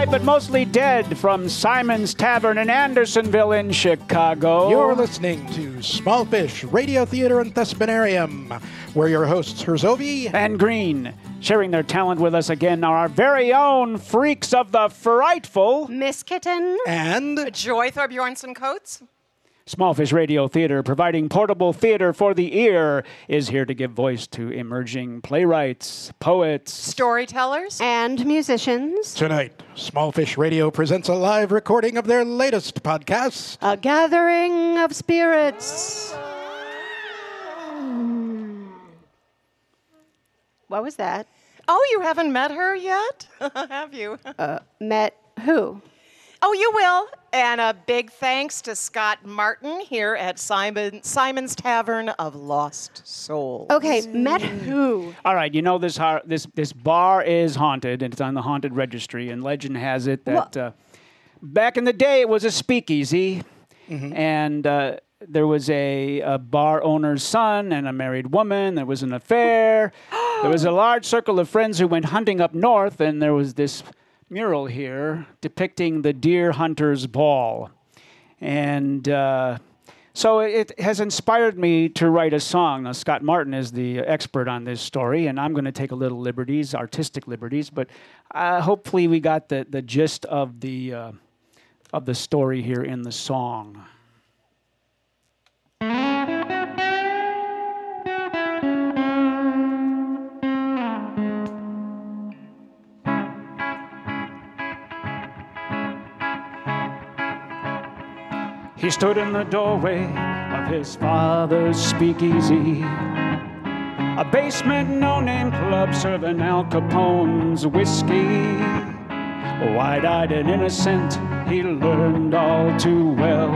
alive but mostly dead from Simon's Tavern in Andersonville in Chicago. You're listening to Small Fish Radio Theater and Thespanarium, where your hosts Herzovi and Green. Sharing their talent with us again are our very own freaks of the frightful Miss Kitten and Joy Thorbjornson Coates. Smallfish Radio Theater, providing portable theater for the ear, is here to give voice to emerging playwrights, poets, storytellers, and musicians. Tonight, Smallfish Radio presents a live recording of their latest podcast, A Gathering of Spirits. What was that? Oh, you haven't met her yet? Have you? Uh, met who? Oh, you will. And a big thanks to Scott Martin here at Simon, Simon's Tavern of Lost Souls. Okay, met who? All right, you know this har- this this bar is haunted, and it's on the haunted registry. And legend has it that uh, back in the day it was a speakeasy, and uh, there was a, a bar owner's son and a married woman. There was an affair. there was a large circle of friends who went hunting up north, and there was this mural here depicting the deer hunter's ball, and. Uh, so it has inspired me to write a song. Now, Scott Martin is the expert on this story, and I'm going to take a little liberties, artistic liberties, but uh, hopefully we got the, the gist of the, uh, of the story here in the song. He stood in the doorway of his father's speakeasy. A basement no name club serving Al Capone's whiskey. Wide eyed and innocent, he learned all too well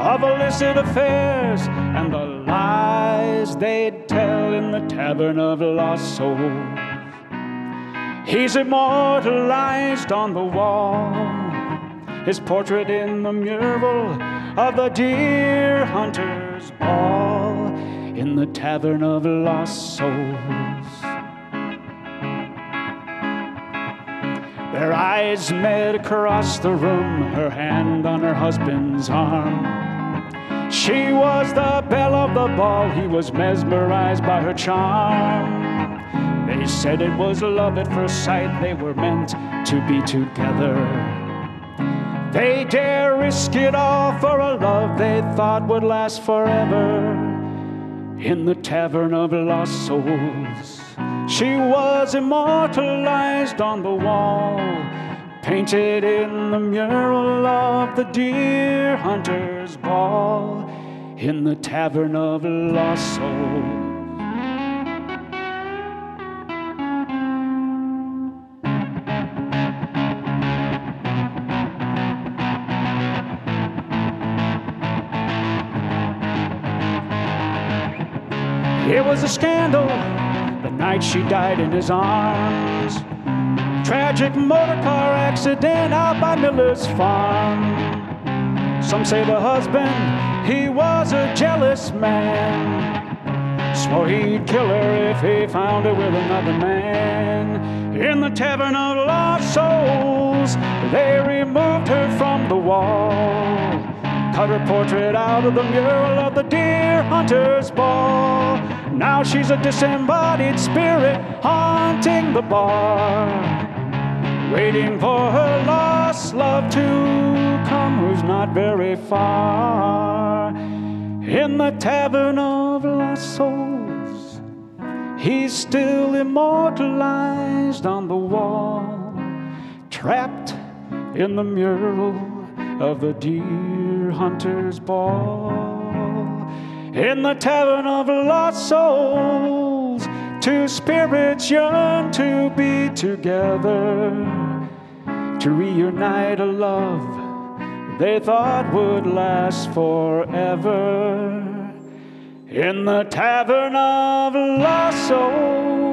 of illicit affairs and the lies they'd tell in the tavern of lost souls. He's immortalized on the wall his portrait in the mural of the deer hunter's ball in the tavern of lost souls. Their eyes met across the room, her hand on her husband's arm. She was the belle of the ball, he was mesmerized by her charm. They said it was love at first sight, they were meant to be together. They dare risk it all for a love they thought would last forever. In the tavern of lost souls, she was immortalized on the wall, painted in the mural of the deer hunter's ball. In the tavern of lost souls. It was a scandal the night she died in his arms. Tragic motor car accident out by Miller's farm. Some say the husband, he was a jealous man. Swore he'd kill her if he found her with another man. In the tavern of lost souls, they removed her from the wall. Cut her portrait out of the mural of the deer hunter's ball. Now she's a disembodied spirit haunting the bar, waiting for her lost love to come, who's not very far. In the tavern of lost souls, he's still immortalized on the wall, trapped in the mural of the deer hunter's ball. In the tavern of lost souls, two spirits yearn to be together, to reunite a love they thought would last forever. In the tavern of lost souls.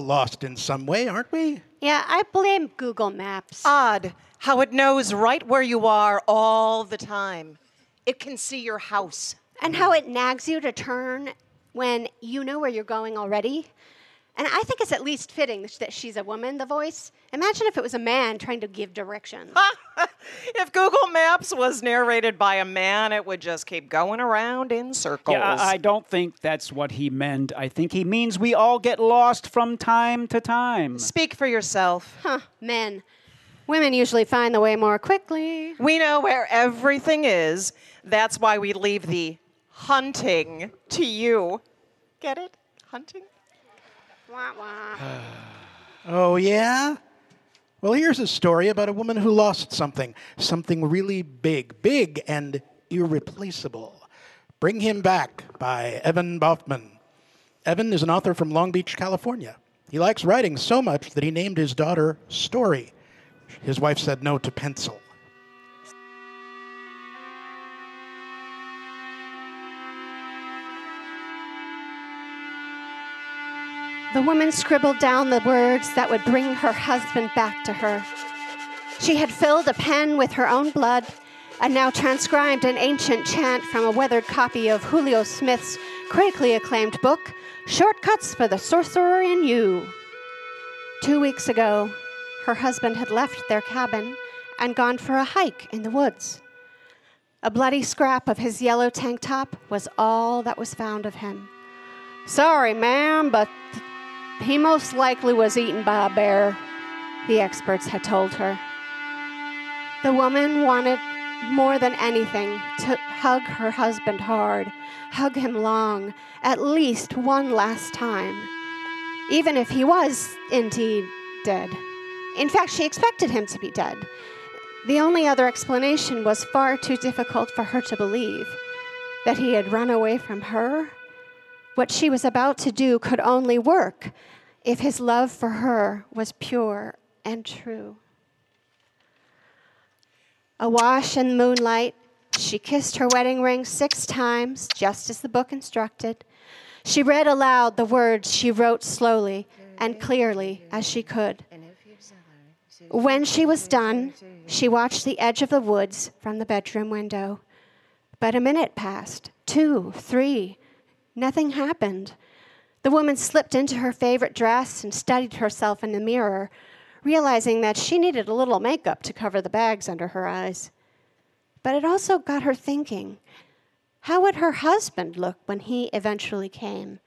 All lost in some way, aren't we? Yeah, I blame Google Maps. Odd how it knows right where you are all the time. It can see your house. and how it nags you to turn when you know where you're going already. And I think it's at least fitting that she's a woman, the voice. Imagine if it was a man trying to give directions. If Google Maps was narrated by a man, it would just keep going around in circles. Yeah, I, I don't think that's what he meant. I think he means we all get lost from time to time. Speak for yourself. Huh, men. Women usually find the way more quickly. We know where everything is. That's why we leave the hunting to you. Get it? Hunting? Oh, yeah? Well, here's a story about a woman who lost something. Something really big. Big and irreplaceable. Bring Him Back by Evan Boffman. Evan is an author from Long Beach, California. He likes writing so much that he named his daughter Story. His wife said no to pencil. The woman scribbled down the words that would bring her husband back to her. She had filled a pen with her own blood and now transcribed an ancient chant from a weathered copy of Julio Smith's critically acclaimed book, Shortcuts for the Sorcerer in You. Two weeks ago, her husband had left their cabin and gone for a hike in the woods. A bloody scrap of his yellow tank top was all that was found of him. Sorry, ma'am, but he most likely was eaten by a bear, the experts had told her. The woman wanted more than anything to hug her husband hard, hug him long, at least one last time, even if he was indeed dead. In fact, she expected him to be dead. The only other explanation was far too difficult for her to believe that he had run away from her. What she was about to do could only work if his love for her was pure and true. Awash in the moonlight, she kissed her wedding ring six times, just as the book instructed. She read aloud the words she wrote slowly and clearly as she could. When she was done, she watched the edge of the woods from the bedroom window. But a minute passed, two, three. Nothing happened. The woman slipped into her favorite dress and studied herself in the mirror, realizing that she needed a little makeup to cover the bags under her eyes. But it also got her thinking how would her husband look when he eventually came?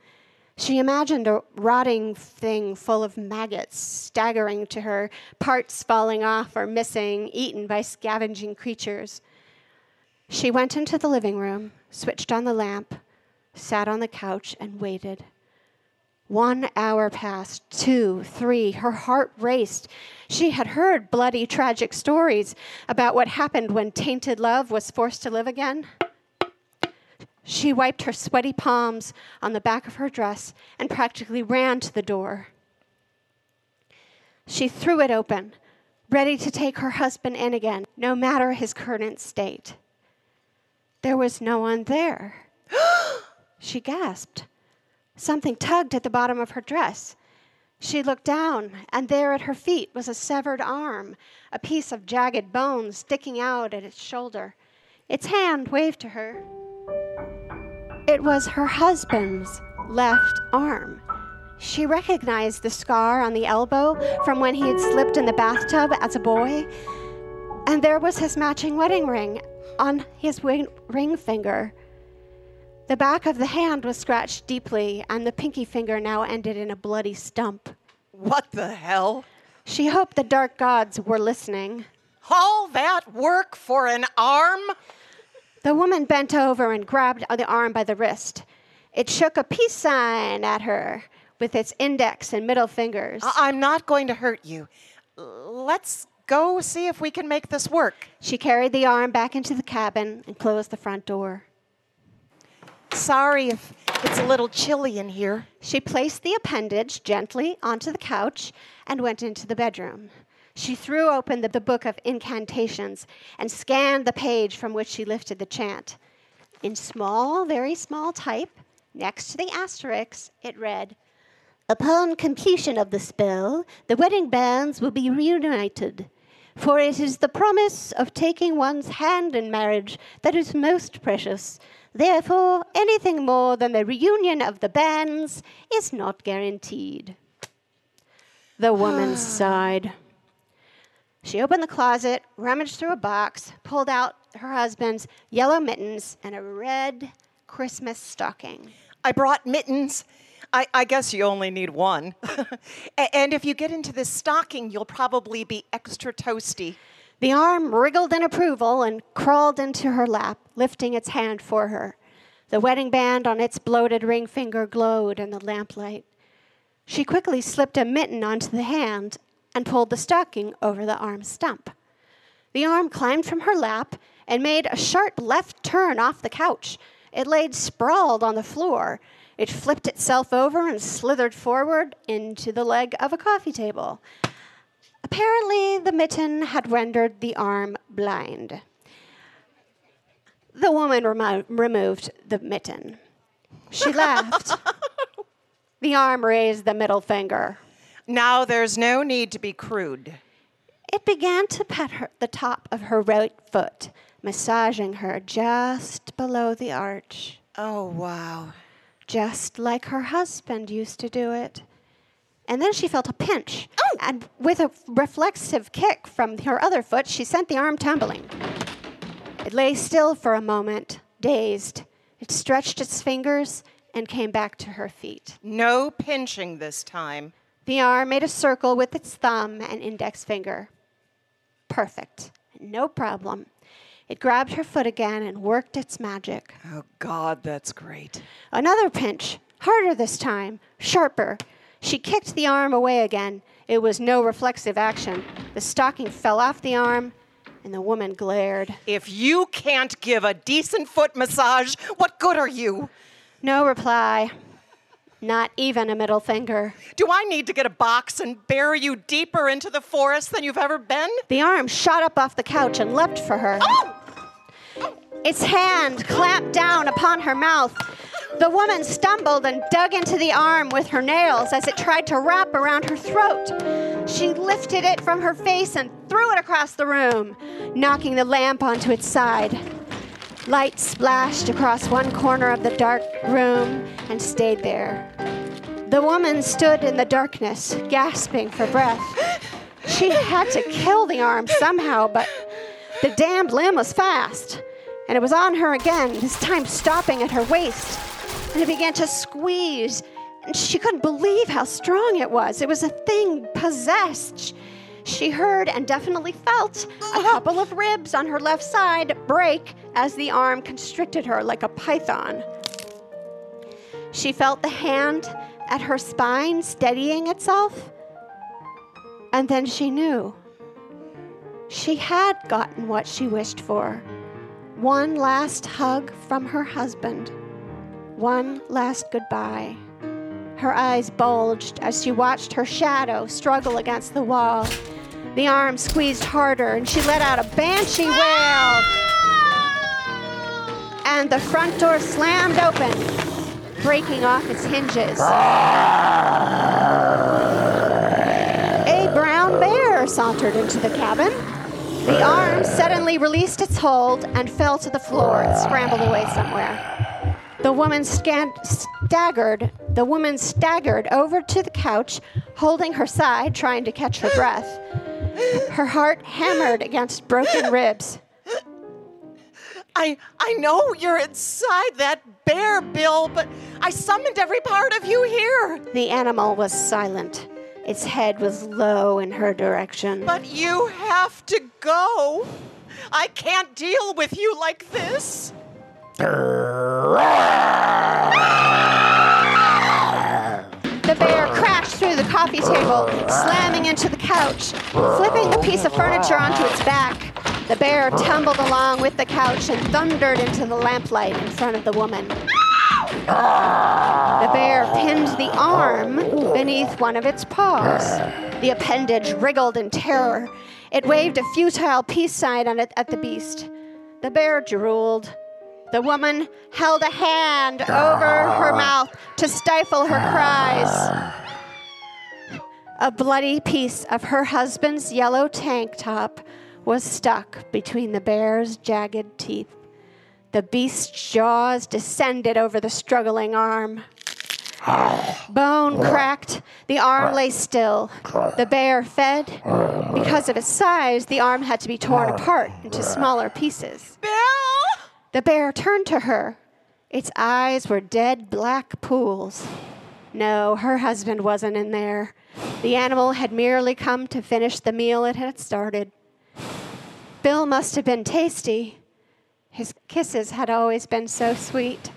She imagined a rotting thing full of maggots staggering to her, parts falling off or missing, eaten by scavenging creatures. She went into the living room, switched on the lamp, sat on the couch, and waited. One hour passed, two, three. Her heart raced. She had heard bloody, tragic stories about what happened when tainted love was forced to live again. She wiped her sweaty palms on the back of her dress and practically ran to the door. She threw it open, ready to take her husband in again, no matter his current state. There was no one there. She gasped. Something tugged at the bottom of her dress. She looked down, and there at her feet was a severed arm, a piece of jagged bone sticking out at its shoulder. Its hand waved to her. It was her husband's left arm. She recognized the scar on the elbow from when he had slipped in the bathtub as a boy. And there was his matching wedding ring on his ring finger. The back of the hand was scratched deeply, and the pinky finger now ended in a bloody stump. What the hell? She hoped the dark gods were listening. All that work for an arm? The woman bent over and grabbed the arm by the wrist. It shook a peace sign at her with its index and middle fingers. I- I'm not going to hurt you. Let's go see if we can make this work. She carried the arm back into the cabin and closed the front door. Sorry if it's a little chilly in here. She placed the appendage gently onto the couch and went into the bedroom. She threw open the, the book of incantations and scanned the page from which she lifted the chant. In small, very small type, next to the asterisk, it read, Upon completion of the spell, the wedding bands will be reunited, for it is the promise of taking one's hand in marriage that is most precious. Therefore, anything more than the reunion of the bands is not guaranteed. The woman sighed. She opened the closet, rummaged through a box, pulled out her husband's yellow mittens and a red Christmas stocking. I brought mittens. I, I guess you only need one. And if you get into this stocking, you'll probably be extra toasty. The arm wriggled in approval and crawled into her lap, lifting its hand for her. The wedding band on its bloated ring finger glowed in the lamplight. She quickly slipped a mitten onto the hand and pulled the stocking over the arm stump. The arm climbed from her lap and made a sharp left turn off the couch. It laid sprawled on the floor. It flipped itself over and slithered forward into the leg of a coffee table. Apparently, the mitten had rendered the arm blind. The woman remo- removed the mitten. She laughed. the arm raised the middle finger. Now there's no need to be crude. It began to pet her, the top of her right foot, massaging her just below the arch, Oh, wow. just like her husband used to do it. And then she felt a pinch, oh. and with a reflexive kick from her other foot, she sent the arm tumbling. It lay still for a moment, dazed. It stretched its fingers and came back to her feet. No pinching this time. The arm made a circle with its thumb and index finger. Perfect. No problem. It grabbed her foot again and worked its magic. Oh, God, that's great. Another pinch, harder this time, sharper. She kicked the arm away again. It was no reflexive action. The stocking fell off the arm, and the woman glared. If you can't give a decent foot massage, what good are you? No reply. Not even a middle finger. Do I need to get a box and bury you deeper into the forest than you've ever been? The arm shot up off the couch and leapt for her. Oh! Its hand clamped down upon her mouth. The woman stumbled and dug into the arm with her nails as it tried to wrap around her throat. She lifted it from her face and threw it across the room, knocking the lamp onto its side. Light splashed across one corner of the dark room and stayed there. The woman stood in the darkness, gasping for breath. She had to kill the arm somehow, but the damned limb was fast. And it was on her again, this time stopping at her waist. And it began to squeeze. And she couldn't believe how strong it was. It was a thing possessed. She heard and definitely felt a couple of ribs on her left side break as the arm constricted her like a python. She felt the hand at her spine steadying itself. And then she knew. She had gotten what she wished for one last hug from her husband, one last goodbye. Her eyes bulged as she watched her shadow struggle against the wall. The arm squeezed harder and she let out a banshee wail. And the front door slammed open, breaking off its hinges. A brown bear sauntered into the cabin. The arm suddenly released its hold and fell to the floor and scrambled away somewhere. The woman scan- staggered. The woman staggered over to the couch, holding her side, trying to catch her breath. Her heart hammered against broken ribs. I I know you're inside that bear, Bill, but I summoned every part of you here. The animal was silent. Its head was low in her direction. But you have to go. I can't deal with you like this. Table, slamming into the couch, flipping the piece of furniture onto its back. The bear tumbled along with the couch and thundered into the lamplight in front of the woman. The bear pinned the arm beneath one of its paws. The appendage wriggled in terror. It waved a futile peace sign at the beast. The bear drooled. The woman held a hand over her mouth to stifle her cries. A bloody piece of her husband's yellow tank top was stuck between the bear's jagged teeth. The beast's jaws descended over the struggling arm. Bone cracked, the arm lay still. The bear fed. Because of its size, the arm had to be torn apart into smaller pieces. Bill! The bear turned to her. Its eyes were dead black pools. No, her husband wasn't in there. The animal had merely come to finish the meal it had started. Bill must have been tasty. His kisses had always been so sweet.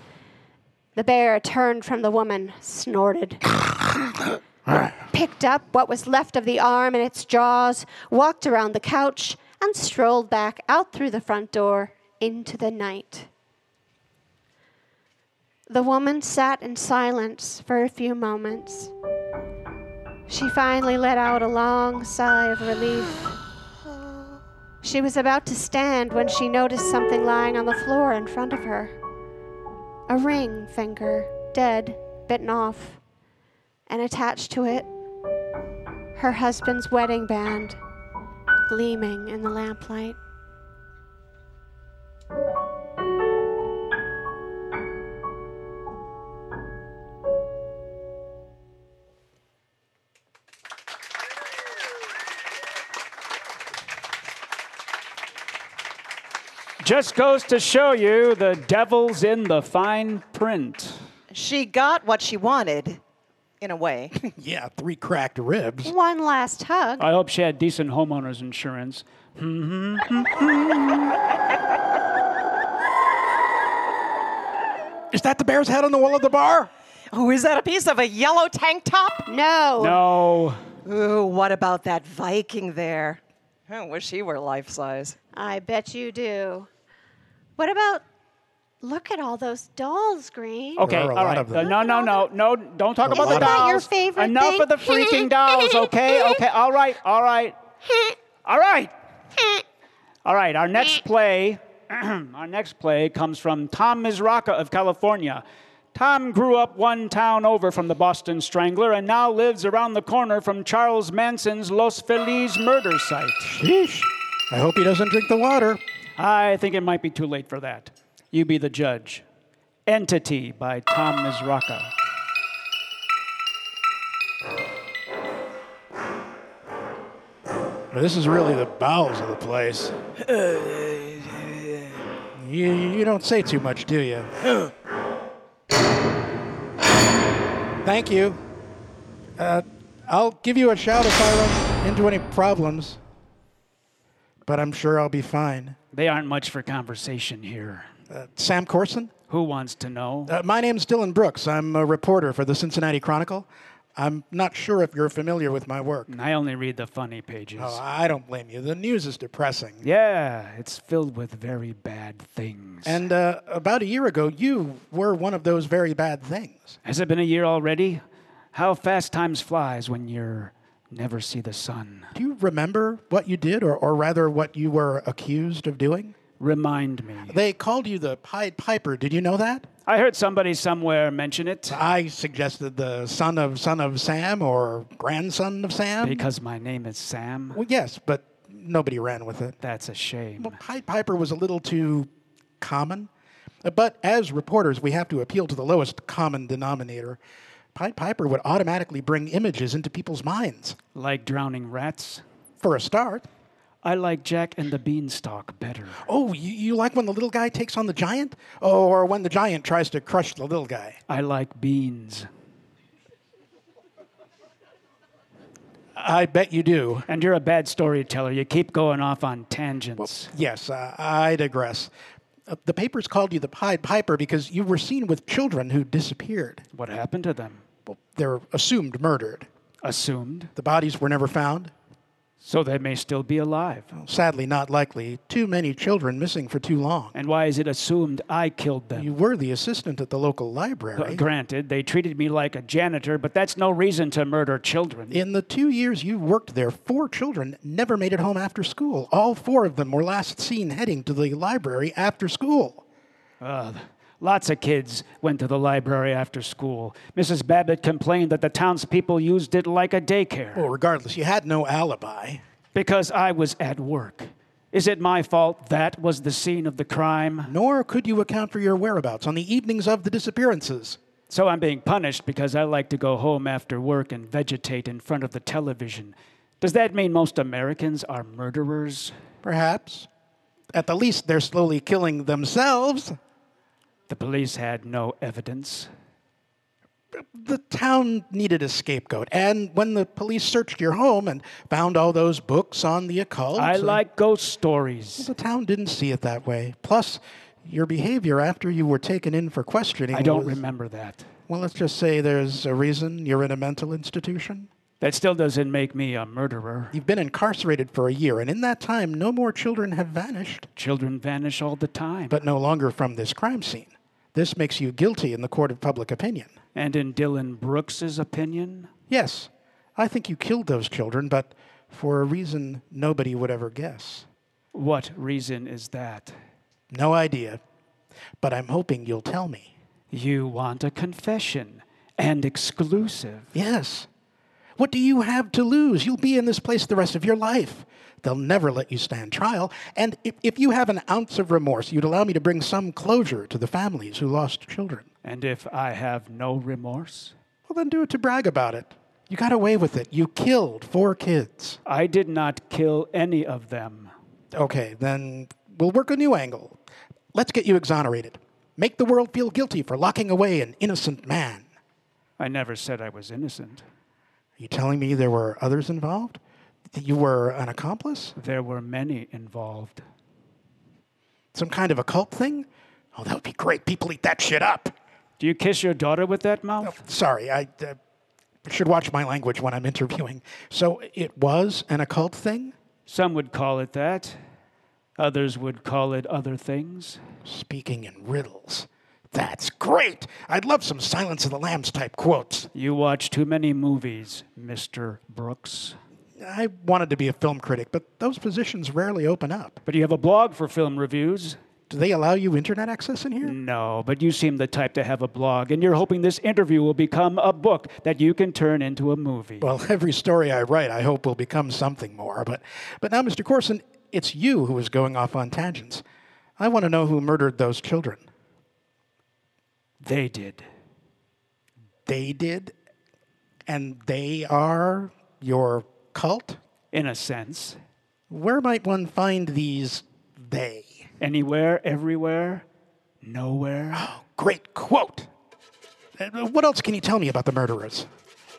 The bear turned from the woman, snorted, picked up what was left of the arm in its jaws, walked around the couch, and strolled back out through the front door into the night. The woman sat in silence for a few moments. She finally let out a long sigh of relief. She was about to stand when she noticed something lying on the floor in front of her a ring finger, dead, bitten off, and attached to it, her husband's wedding band, gleaming in the lamplight. Just goes to show you the devil's in the fine print. She got what she wanted, in a way. Yeah, three cracked ribs. One last hug. I hope she had decent homeowners insurance. Is that the bear's head on the wall of the bar? oh, is that a piece of a yellow tank top? No. No. Ooh, what about that Viking there? I wish he were life size. I bet you do. What about look at all those dolls, Green? Okay, There are a all lot right. of them. Uh, no, no, no, no. Don't talk about the Isn't that dolls. your favorite Enough thing? of the freaking dolls, okay? Okay, all right, all right. All right. All right, our next play, our next play comes from Tom Mizraka of California. Tom grew up one town over from the Boston Strangler and now lives around the corner from Charles Manson's Los Feliz murder site. Sheesh. I hope he doesn't drink the water. I think it might be too late for that. You be the judge. Entity by Tom Mizraka. This is really the bowels of the place. You, you don't say too much, do you? Thank you. Uh, I'll give you a shout if I run into any problems, but I'm sure I'll be fine. They aren't much for conversation here. Uh, Sam Corson? Who wants to know? Uh, my name's Dylan Brooks. I'm a reporter for the Cincinnati Chronicle. I'm not sure if you're familiar with my work. I only read the funny pages. Oh, I don't blame you. The news is depressing. Yeah, it's filled with very bad things. And uh, about a year ago, you were one of those very bad things. Has it been a year already? How fast times flies when you're never see the sun. Do you remember what you did, or, or rather, what you were accused of doing? Remind me. They called you the Pied Piper. Did you know that? I heard somebody somewhere mention it I suggested the son of son of Sam or grandson of Sam. because my name is Sam. well, yes, but nobody ran with it. That's a shame. Well, Pied Piper was a little too common. But as reporters, we have to appeal to the lowest common denominator. Pied Piper would automatically bring images into people's minds. Like drowning rats. For a start. I like Jack and the Beanstalk better. Oh, you, you like when the little guy takes on the giant? Or when the giant tries to crush the little guy? I like beans. I bet you do. And you're a bad storyteller. You keep going off on tangents. Yes, uh, I digress. Uh, the papers called you the Pied Piper because you were seen with children who disappeared. what happened to them? Well, they're assumed murdered. Assumed. The bodies were never found. So they may still be alive. Sadly, not likely. Too many children missing for too long. And why is it assumed I killed them? You were the assistant at the local Uh, library. Granted, they treated me like a janitor, but that's no reason to murder children. In the two years you worked there, four children never made it home after school. All four of them were last seen heading to the library after school. Uh, Lots of kids went to the library after school. Mrs. Babbitt complained that the townspeople used it like a daycare Well, regardless, you had no alibi. because I was at work. Is it my fault that was the scene of the crime? Nor could you account for your whereabouts on the evenings of the disappearances. So I'm being punished because I like to go home after work and vegetate in front of the television. Does that mean most Americans are murderers? Perhaps. At the least, they're slowly killing themselves. The police had no evidence. The town needed a scapegoat, and when the police searched your home and found all those books on the occult, I uh, like ghost stories. the town didn't see it that way. Plus, your behavior after you were taken in for questioning. I don't was- remember that. Well, let's just say there's a reason you're in a mental institution. That still doesn't make me a murderer. You've been incarcerated for a year, and in that time, no more children have vanished, Children vanish all the time. but no longer from this crime scene. This makes you guilty in the court of public opinion. and in Dylan Brooks's opinion, Yes, I think you killed those children, but for a reason nobody would ever guess. what reason is that? No idea, but I'm hoping you'll tell me. You want a confession and exclusive. Yes. What do you have to lose? You'll be in this place the rest of your life. They'll never let you stand trial. And if, if you have an ounce of remorse, you'd allow me to bring some closure to the families who lost children. And if I have no remorse? Well, then do it to brag about it. You got away with it. You killed four kids. I did not kill any of them. Okay, then we'll work a new angle. Let's get you exonerated. Make the world feel guilty for locking away an innocent man. I never said I was innocent. Are you telling me there were others involved? That you were an accomplice? There were many involved. Some kind of occult thing? Oh, that would be great. People eat that shit up. Do you kiss your daughter with that mouth? Sorry, I uh, should watch my language when I'm interviewing. So it was an occult thing? Some would call it that. Others would call it other things. Speaking in riddles. That's great. I'd love some Silence of the Lambs type quotes. You watch too many movies, Mr. Brooks. I wanted to be a film critic, but those positions rarely open up. But you have a blog for film reviews. Do they allow you internet access in here? No, but you seem the type to have a blog, and you're hoping this interview will become a book that you can turn into a movie. Well, every story I write, I hope will become something more. But, but now, Mr. Corson, it's you who is going off on tangents. I want to know who murdered those children. They did. They did, and they are your cult? In a sense. Where might one find these they? Anywhere, everywhere, nowhere. Oh, great quote. Uh, What else can you tell me about the murderers?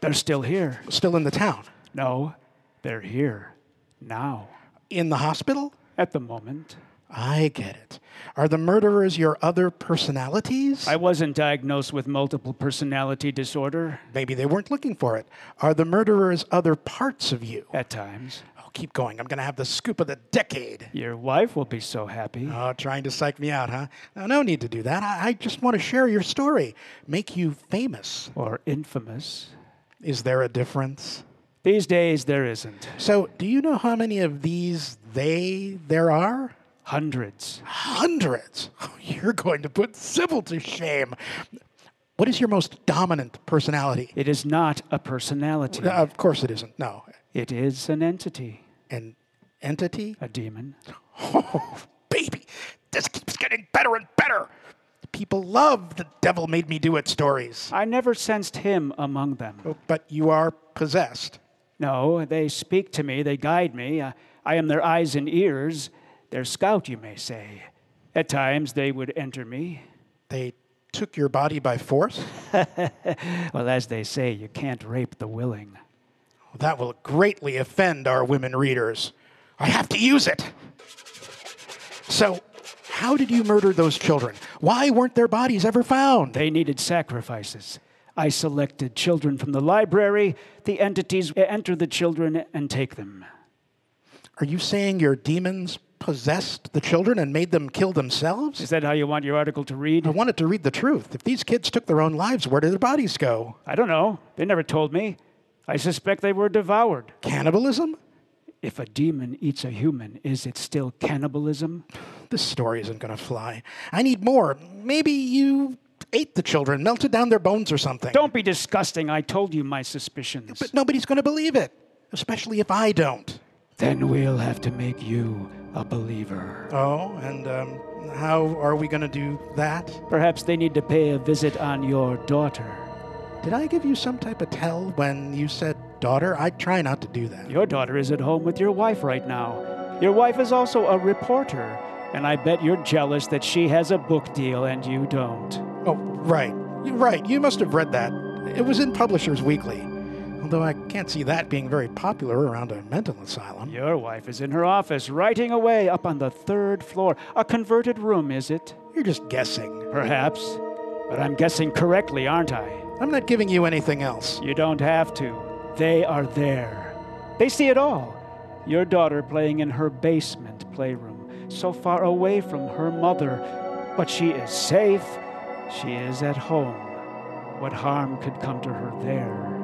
They're still here. Still in the town? No, they're here. Now. In the hospital? At the moment. I get it. Are the murderers your other personalities? I wasn't diagnosed with multiple personality disorder. Maybe they weren't looking for it. Are the murderers other parts of you? At times. Oh, keep going. I'm going to have the scoop of the decade. Your wife will be so happy. Oh, trying to psych me out, huh? No, no need to do that. I, I just want to share your story, make you famous. Or infamous. Is there a difference? These days, there isn't. So, do you know how many of these they there are? Hundreds. Hundreds. Oh, you're going to put Sybil to shame. What is your most dominant personality? It is not a personality. Uh, of course it isn't. No. It is an entity. An entity? A demon. Oh, baby, this keeps getting better and better. People love the devil made me do it stories. I never sensed him among them. Oh, But you are possessed. No, they speak to me, they guide me. I, I am their eyes and ears, their scout, you may say. At times, they would enter me. They took your body by force? Well, as they say, you can't rape the willing. That will greatly offend our women readers. I have to use it. So, how did you murder those children? Why weren't their bodies ever found? They needed sacrifices. I selected children from the library. The entities enter the children and take them. Are you saying your demons possessed the children and made them kill themselves? Is that how you want your article to read? I wanted to read the truth. If these kids took their own lives, where did their bodies go? I don't know. They never told me. I suspect they were devoured. Cannibalism? If a demon eats a human, is it still cannibalism? this story isn't going to fly. I need more. Maybe you ate the children, melted down their bones or something. Don't be disgusting. I told you my suspicions. But nobody's going to believe it, especially if I don't. Then we'll have to make you a believer. Oh, and um, how are we going to do that? Perhaps they need to pay a visit on your daughter. Did I give you some type of tell when you said daughter? I try not to do that. Your daughter is at home with your wife right now. Your wife is also a reporter, and I bet you're jealous that she has a book deal and you don't. Oh, right. Right. You must have read that. It was in Publishers Weekly. Although I can't see that being very popular around a mental asylum. Your wife is in her office, writing away up on the third floor. A converted room, is it? You're just guessing. Perhaps. But I'm guessing correctly, aren't I? I'm not giving you anything else. You don't have to. They are there. They see it all. Your daughter playing in her basement playroom, so far away from her mother. But she is safe. She is at home. What harm could come to her there?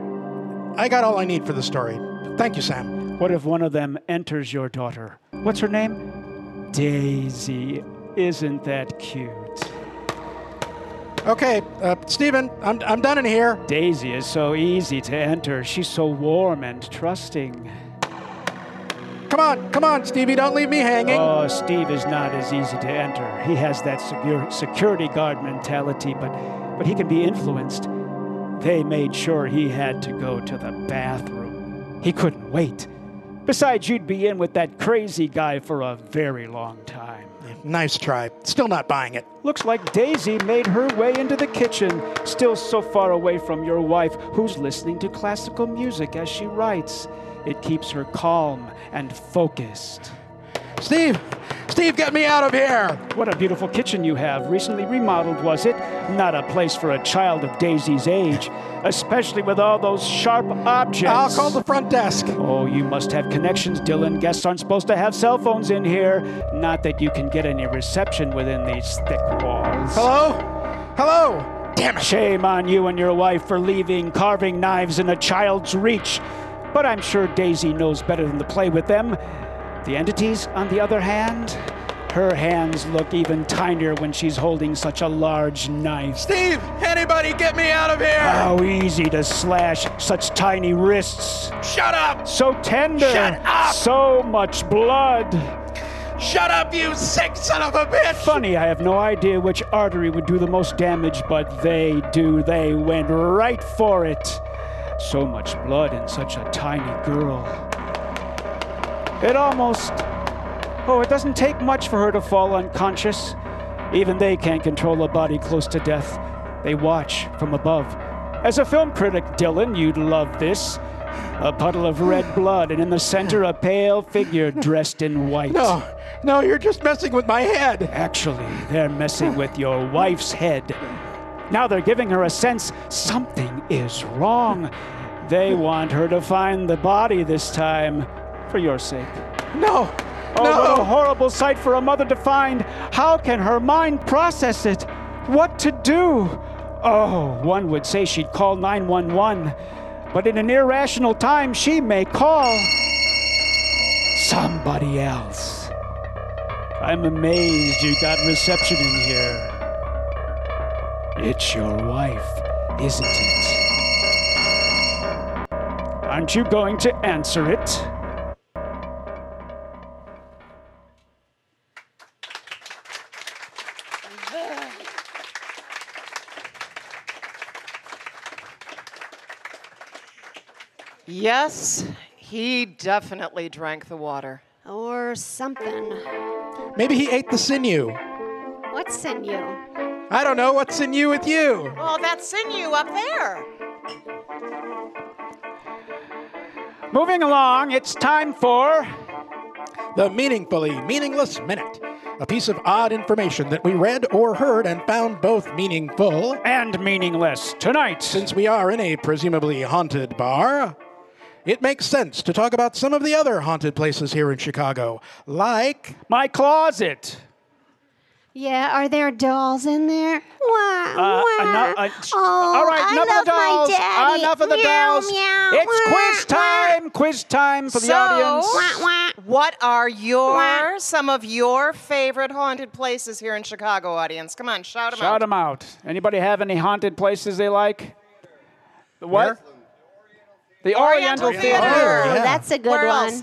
I got all I need for the story. Thank you, Sam. What if one of them enters your daughter? What's her name? Daisy. Isn't that cute? Okay, uh, Stephen, I'm, I'm done in here. Daisy is so easy to enter. She's so warm and trusting. Come on, come on, Stevie, don't leave me hanging. Oh, Steve is not as easy to enter. He has that secure, security guard mentality, but, but he can be influenced. They made sure he had to go to the bathroom. He couldn't wait. Besides, you'd be in with that crazy guy for a very long time. Nice try. Still not buying it. Looks like Daisy made her way into the kitchen, still so far away from your wife, who's listening to classical music as she writes. It keeps her calm and focused. Steve, Steve, get me out of here. What a beautiful kitchen you have. Recently remodeled, was it? Not a place for a child of Daisy's age, especially with all those sharp objects. I'll call the front desk. Oh, you must have connections, Dylan. Guests aren't supposed to have cell phones in here. Not that you can get any reception within these thick walls. Hello? Hello? Damn it. Shame on you and your wife for leaving carving knives in a child's reach. But I'm sure Daisy knows better than to play with them. The entities, on the other hand, her hands look even tinier when she's holding such a large knife. Steve, anybody get me out of here. How easy to slash such tiny wrists. Shut up. So tender. Shut up! So much blood. Shut up, you sick son of a bitch. Funny, I have no idea which artery would do the most damage, but they do. They went right for it. So much blood in such a tiny girl. It almost. Oh, it doesn't take much for her to fall unconscious. Even they can't control a body close to death. They watch from above. As a film critic, Dylan, you'd love this. A puddle of red blood, and in the center, a pale figure dressed in white. No, no, you're just messing with my head. Actually, they're messing with your wife's head. Now they're giving her a sense something is wrong. They want her to find the body this time, for your sake. No, Oh, what a horrible sight for a mother to find. How can her mind process it? What to do? Oh, one would say she'd call 911, but in an irrational time, she may call somebody else. I'm amazed you got reception in here. It's your wife, isn't it? Aren't you going to answer it? Yes, he definitely drank the water. Or something. Maybe he ate the sinew. What sinew? I don't know what's in you with you. Oh, that sinew up there. Moving along, it's time for. The Meaningfully Meaningless Minute. A piece of odd information that we read or heard and found both meaningful. and meaningless tonight. Since we are in a presumably haunted bar, it makes sense to talk about some of the other haunted places here in Chicago, like My closet. Yeah, are there dolls in there? Wah, Uh, wah. eno- uh, sh- oh, all right, I enough love of the dolls. Enough of the Meow, dolls. meow, it's wah, quiz wah. time. Quiz time for the So- audience. Wah, wah. What are your Wah. some of your favorite haunted places here in Chicago, audience? Come on, shout them Shout out. Shout them out. Anybody have any haunted places they like? The what? Where? The Oriental Oriental, Theater. Theater. Oh, yeah. that's a good Where one. else?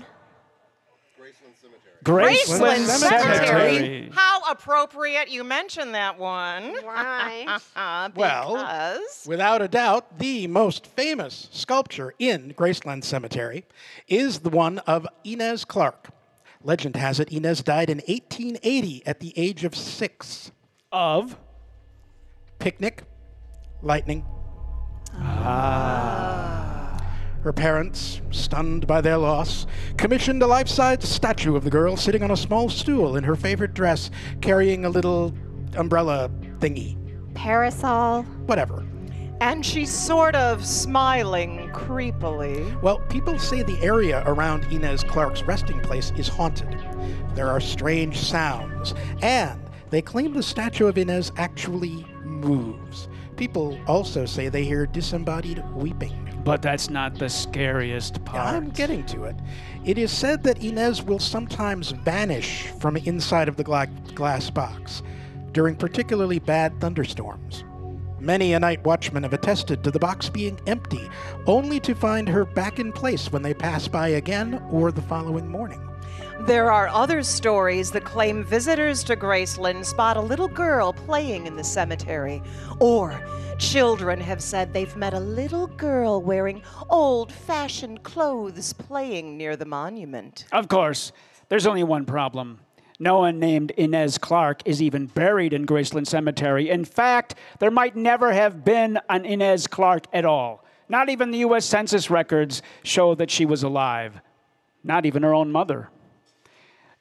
Graceland, Graceland Cemetery. Cemetery. How appropriate you mentioned that one. Right. Well, because Without a doubt, the most famous sculpture in Graceland Cemetery is the one of Inez Clark. Legend has it Inez died in 1880 at the age of six. Of Picnic, lightning. Ah. Her parents, stunned by their loss, commissioned a life size statue of the girl sitting on a small stool in her favorite dress, carrying a little umbrella thingy. Parasol. Whatever. and she's sort of smiling creepily. Well, people say the area around Inez Clark's resting place is haunted. There are strange sounds, and they claim the statue of Inez actually moves. People also say they hear disembodied weeping. But that's not the scariest part. I'm getting to it. It is said that Inez will sometimes vanish from inside of the gla- glass box during particularly bad thunderstorms. Many a night watchman have attested to the box being empty, only to find her back in place when they pass by again or the following morning. There are other stories that claim visitors to Graceland spot a little girl playing in the cemetery. Or children have said they've met a little girl wearing old fashioned clothes playing near the monument. Of course, there's only one problem. No one named Inez Clark is even buried in Graceland Cemetery. In fact, there might never have been an Inez Clark at all. Not even the U.S. Census records show that she was alive. Not even her own mother.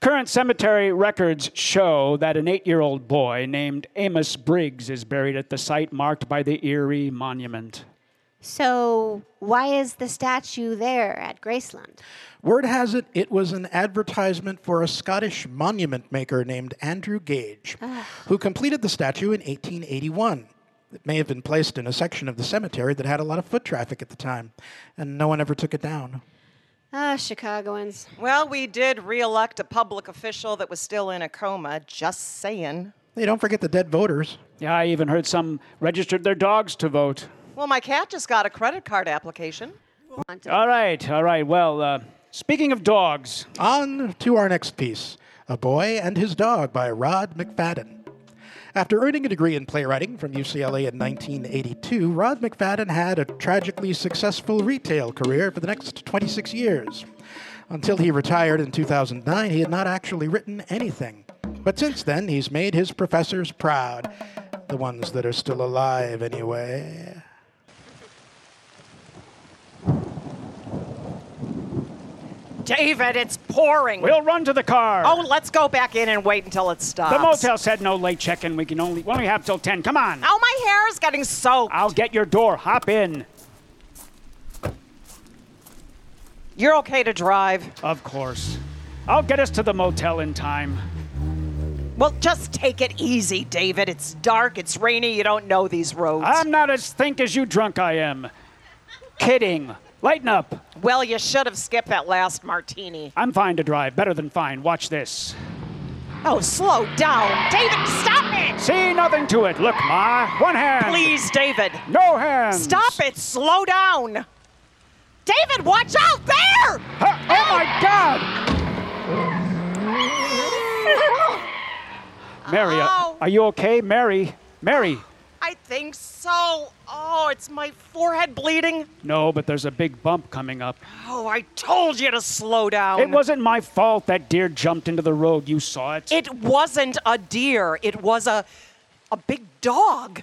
Current cemetery records show that an eight year old boy named Amos Briggs is buried at the site marked by the Erie Monument. So, why is the statue there at Graceland? Word has it it was an advertisement for a Scottish monument maker named Andrew Gage, ah. who completed the statue in 1881. It may have been placed in a section of the cemetery that had a lot of foot traffic at the time, and no one ever took it down. Ah, Chicagoans. Well, we did re elect a public official that was still in a coma, just saying. Hey, don't forget the dead voters. Yeah, I even heard some registered their dogs to vote. Well, my cat just got a credit card application. All right, all right. Well, uh, speaking of dogs, On to our next piece A Boy and His Dog by Rod McFadden. After earning a degree in playwriting from UCLA in 1982, Rod McFadden had a tragically successful retail career for the next 26 years. Until he retired in 2009, he had not actually written anything. But since then, he's made his professors proud. The ones that are still alive, anyway. David, it's pouring. we'll run to the car. Oh, let's go back in and wait until it stops. the motel said no late check-in. We can only when we only have till ten. Come on. Oh, my hair is getting soaked. I'll get your door. Hop in. You're okay to drive. Of course. I'll get us to the motel in time. Well, just take it easy, David. It's dark, it's rainy, you don't know these roads. I'm not as think as you drunk I am. Kidding. Lighten up. well, you should have skipped that last martini. I'm fine to drive. Better than fine. Watch this. Oh, slow down. David, stop it! See nothing to it. Look, Ma. One hand. Please, David. No hands. Stop it! Slow down! David, watch out there! Huh, Oh my God! Mary, Ow. are you okay? Mary? Mary? I think so. Oh, it's my forehead bleeding. No, but there's a big bump coming up. Oh, I told you to slow down. It wasn't my fault that deer jumped into the road. You saw it. It wasn't a deer. It was a a big dog.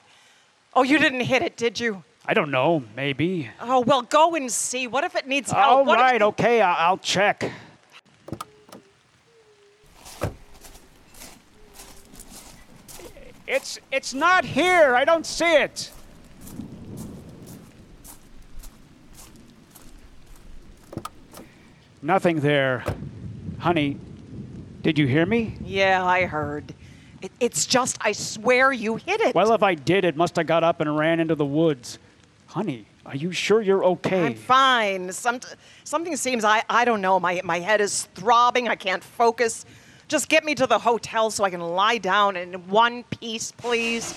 Oh, you didn't hit it, did you? I don't know. Maybe. Oh, well, go and see. What if it needs help? All right. it- Okay. I- I'll check. It's it's not here. I don't see it. Nothing there. Honey, did you hear me? Yeah, I heard. It, it's just, I swear you hit it. Well, if I did, it must have got up and ran into the woods. Honey, are you sure you're okay? I'm fine. Some, something seems, I, I don't know, my, my head is throbbing. I can't focus. Just get me to the hotel so I can lie down in one piece, please.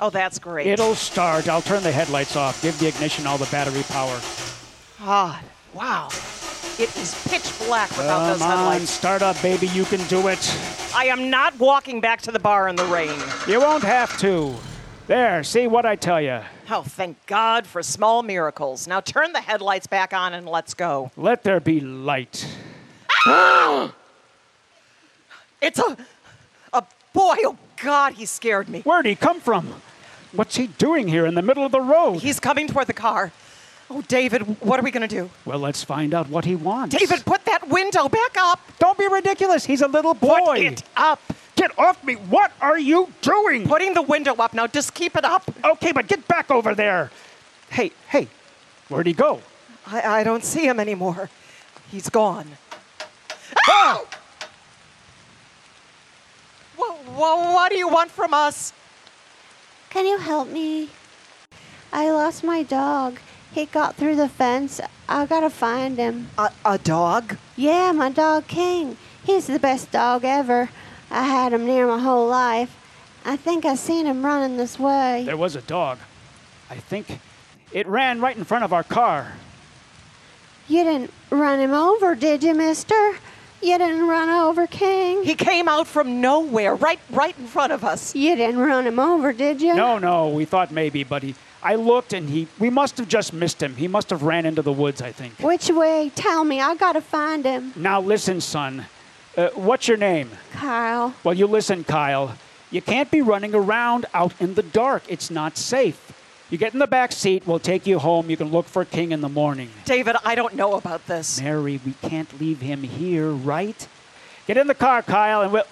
Oh, that's great. It'll start. I'll turn the headlights off. Give the ignition all the battery power. Ah, wow. It is pitch black without those Come on, headlights. start up, baby. You can do it. I am not walking back to the bar in the rain. You won't have to. There, see what I tell you. Oh, thank God for small miracles. Now turn the headlights back on and let's go. Let there be light. It's a, a boy. Oh God, he scared me. Where'd he come from? What's he doing here in the middle of the road? He's coming toward the car. Oh, David, what are we gonna do? well, let's find out what he wants. David, put that window back up. don't be ridiculous. He's a little boy. Put it up. Get off me. What are you doing? Putting the window up now. Just keep it up. Okay, but get back over there. Hey, hey, where'd he go? I, I don't see him anymore. He's gone. Ah! Wha wha- what do you want from us? Can you help me? I lost my dog. He got through the fence. I gotta find him. A, a dog? Yeah, my dog King. He's the best dog ever. I had him near my whole life. I think I seen him running this way. There was a dog. I think it ran right in front of our car. You didn't run him over, did you, mister? You didn't run over King? He came out from nowhere, right, right in front of us. You didn't run him over, did you? No, no, we thought maybe, but he. I looked and he. We must have just missed him. He must have ran into the woods, I think. Which way? Tell me. I gotta find him. Now listen, son. Uh, what's your name? Kyle. Well, you listen, Kyle. You can't be running around out in the dark. It's not safe. You get in the back seat. We'll take you home. You can look for King in the morning. David, I don't know about this. Mary, we can't leave him here, right? Get in the car, Kyle, and we'll.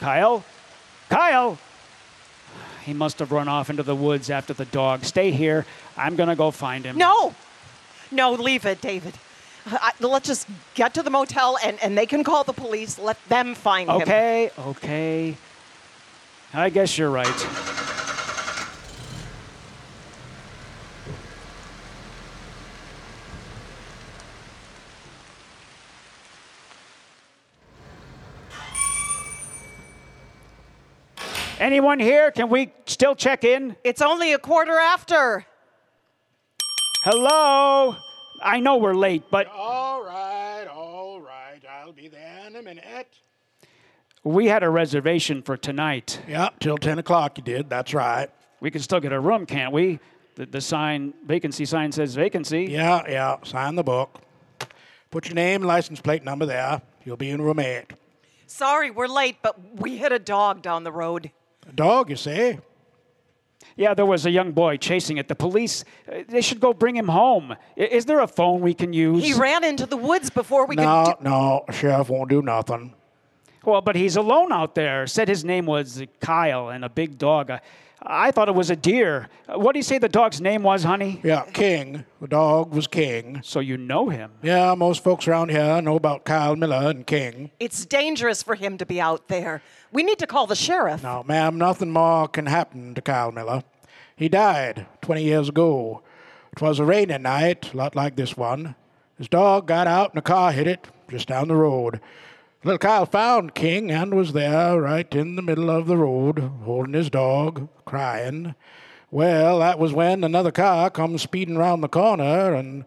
Kyle? Kyle! He must have run off into the woods after the dog. Stay here. I'm going to go find him. No, no, leave it, David. I, let's just get to the motel and, and they can call the police. Let them find him. Okay, okay. I guess you're right. Anyone here? Can we still check in? It's only a quarter after. Hello? I know we're late, but All right, all right. I'll be there in a minute. we had a reservation for tonight. Yeah, till 10 o'clock you did. That's right. We can still get a room, can't we? The, the sign, vacancy sign says vacancy. Yeah, yeah. Sign the book. Put your name and license plate number there. You'll be in room 8. Sorry, we're late, but we hit a dog down the road. A dog, you say? Yeah, there was a young boy chasing it. The police, uh, they should go bring him home. Is there a phone we can use? He ran into the woods before we No, could. Do- no. Sheriff won't do nothing. Well, but he's alone out there. Said his name was Kyle and a big dog. I, I thought it was a deer. Uh, What do you say the dog's name was, honey? Yeah, King. The dog was King. So you know him. Yeah, most folks around here know about Kyle Miller and King. it's dangerous for him to be out there. We need to call the sheriff. No, ma'am, nothing more can happen to Kyle Miller. He died 20 years ago. It was a rainy night, a lot like this one. His dog got out and a car hit it just down the road. Little Kyle found King and was there right in the middle of the road, holding his dog, crying. Well, that was when another car come speeding round the corner, and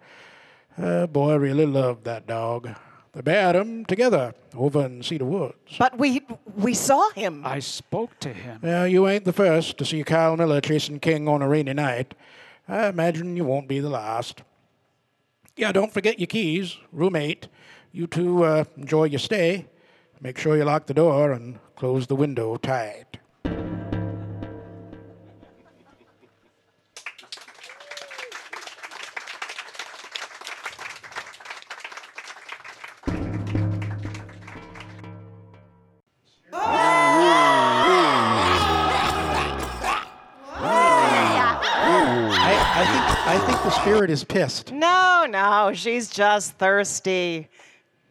uh, boy really loved that dog. They buried him together over in Cedar Woods. But we we saw him. I spoke to him. Well, you ain't the first to see Kyle Miller chasing King on a rainy night. I imagine you won't be the last. Yeah, don't forget your keys, room eight. You two uh, enjoy your stay. Make sure you lock the door and close the window tight. I, I I think the spirit is pissed. No, no, she's just thirsty.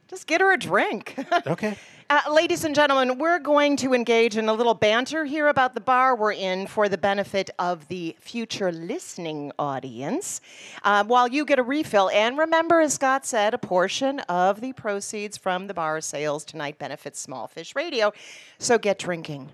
Just get her a drink. Okay. Uh, ladies and gentlemen, we're going to engage in a little banter here about the bar we're in for the benefit of the future listening audience uh, while you get a refill. And remember, as Scott said, a portion of the proceeds from the bar sales tonight benefits Small Fish Radio. So get drinking.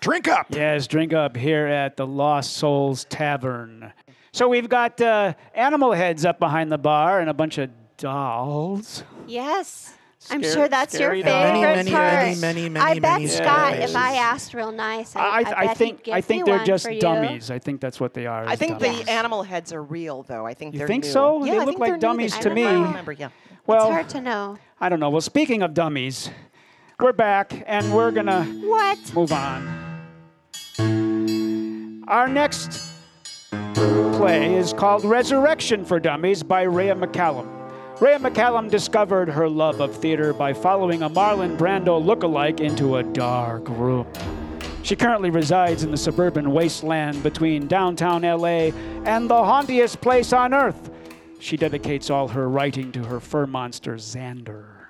Drink up. Yes, drink up here at the Lost Souls Tavern. So we've got uh, animal heads up behind the bar and a bunch of dolls. Yes. I'm Scary- sure that's your scary favorite dolls. Many, many, part. many, many, many, I bet many Scott, if I asked real nice, I, I, I, bet think he'd give I think they're one just for you. dummies. I think that's what they are. I is think dummies. the animal heads are real, though. I think You they're think new. so? Yeah, They I look think like they're new dummies this to year. I me. remember, yeah. well, it's hard to know. I don't know. Well, speaking of dummies, we're back and we're gonna What? move on. Our next play is called Resurrection for Dummies by Rhea McCallum. Rhea McCallum discovered her love of theater by following a Marlon Brando look-alike into a dark room. She currently resides in the suburban wasteland between downtown LA and the hauntiest place on earth. She dedicates all her writing to her fur monster, Xander.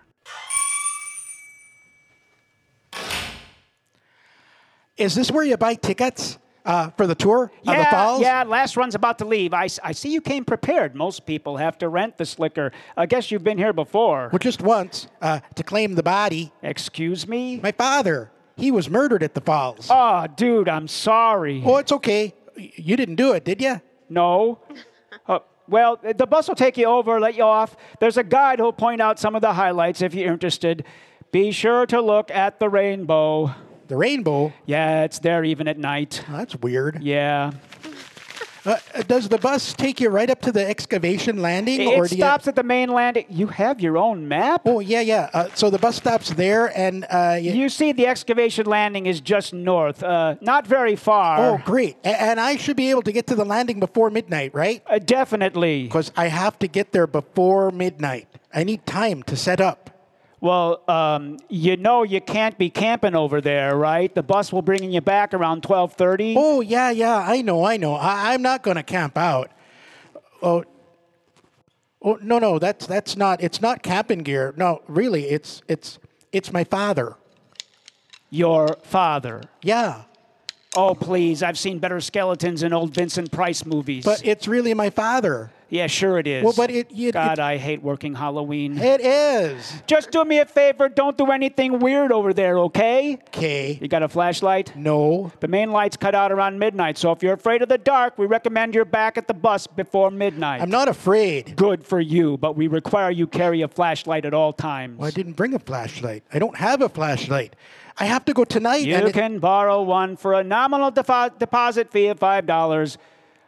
Is this where you buy tickets uh, for the tour of the Yeah, falls? yeah, last run's about to leave. I, I see you came prepared. Most people have to rent the slicker. I guess you've been here before. Well, just once uh, to claim the body. Excuse me? My father, he was murdered at the falls. Oh, dude, I'm sorry. Oh, it's okay. You didn't do it, did you? No. Uh, well, the bus will take you over, let you off. There's a guide who'll point out some of the highlights if you're interested. Be sure to look at the rainbow. The rainbow. Yeah, it's there even at night. Oh, that's weird. Yeah. Uh, uh, does the bus take you right up to the excavation landing, It, or it do stops at the main landing. You have your own map? Oh, yeah, yeah. Uh, so the bus stops there, and uh, you, You see, the excavation landing is just north, uh, not very far. oh, great. A- and I should be able to get to the landing before midnight, right? Uh, definitely. Because I have to get there before midnight. I need time to set up. Well, um, you know you can't be camping over there, right? The bus will bring you back around 12:30. Oh, yeah, yeah. I know, I know. I, I'm not going to camp out. Oh, oh, no, no. That's that's not. It's not camping gear. No, really. It's it's it's my father. Your father. Yeah, Oh, please. I've seen better skeletons in old Vincent Price movies. but it's really my father. Yeah, sure it is. Well, but it- it- God, it- I hate working Halloween. It is. Just do me a favor. Don't do anything weird over there, okay? Okay. You got a flashlight? No. The main light's cut out around midnight, so if you're afraid of the dark, we recommend you're back at the bus before midnight. I'm not afraid. Good for you, but we require you carry a flashlight at all times. Well, I didn't bring a flashlight. I don't have a flashlight. I have to go tonight. You can borrow one for a nominal deposit fee of $5.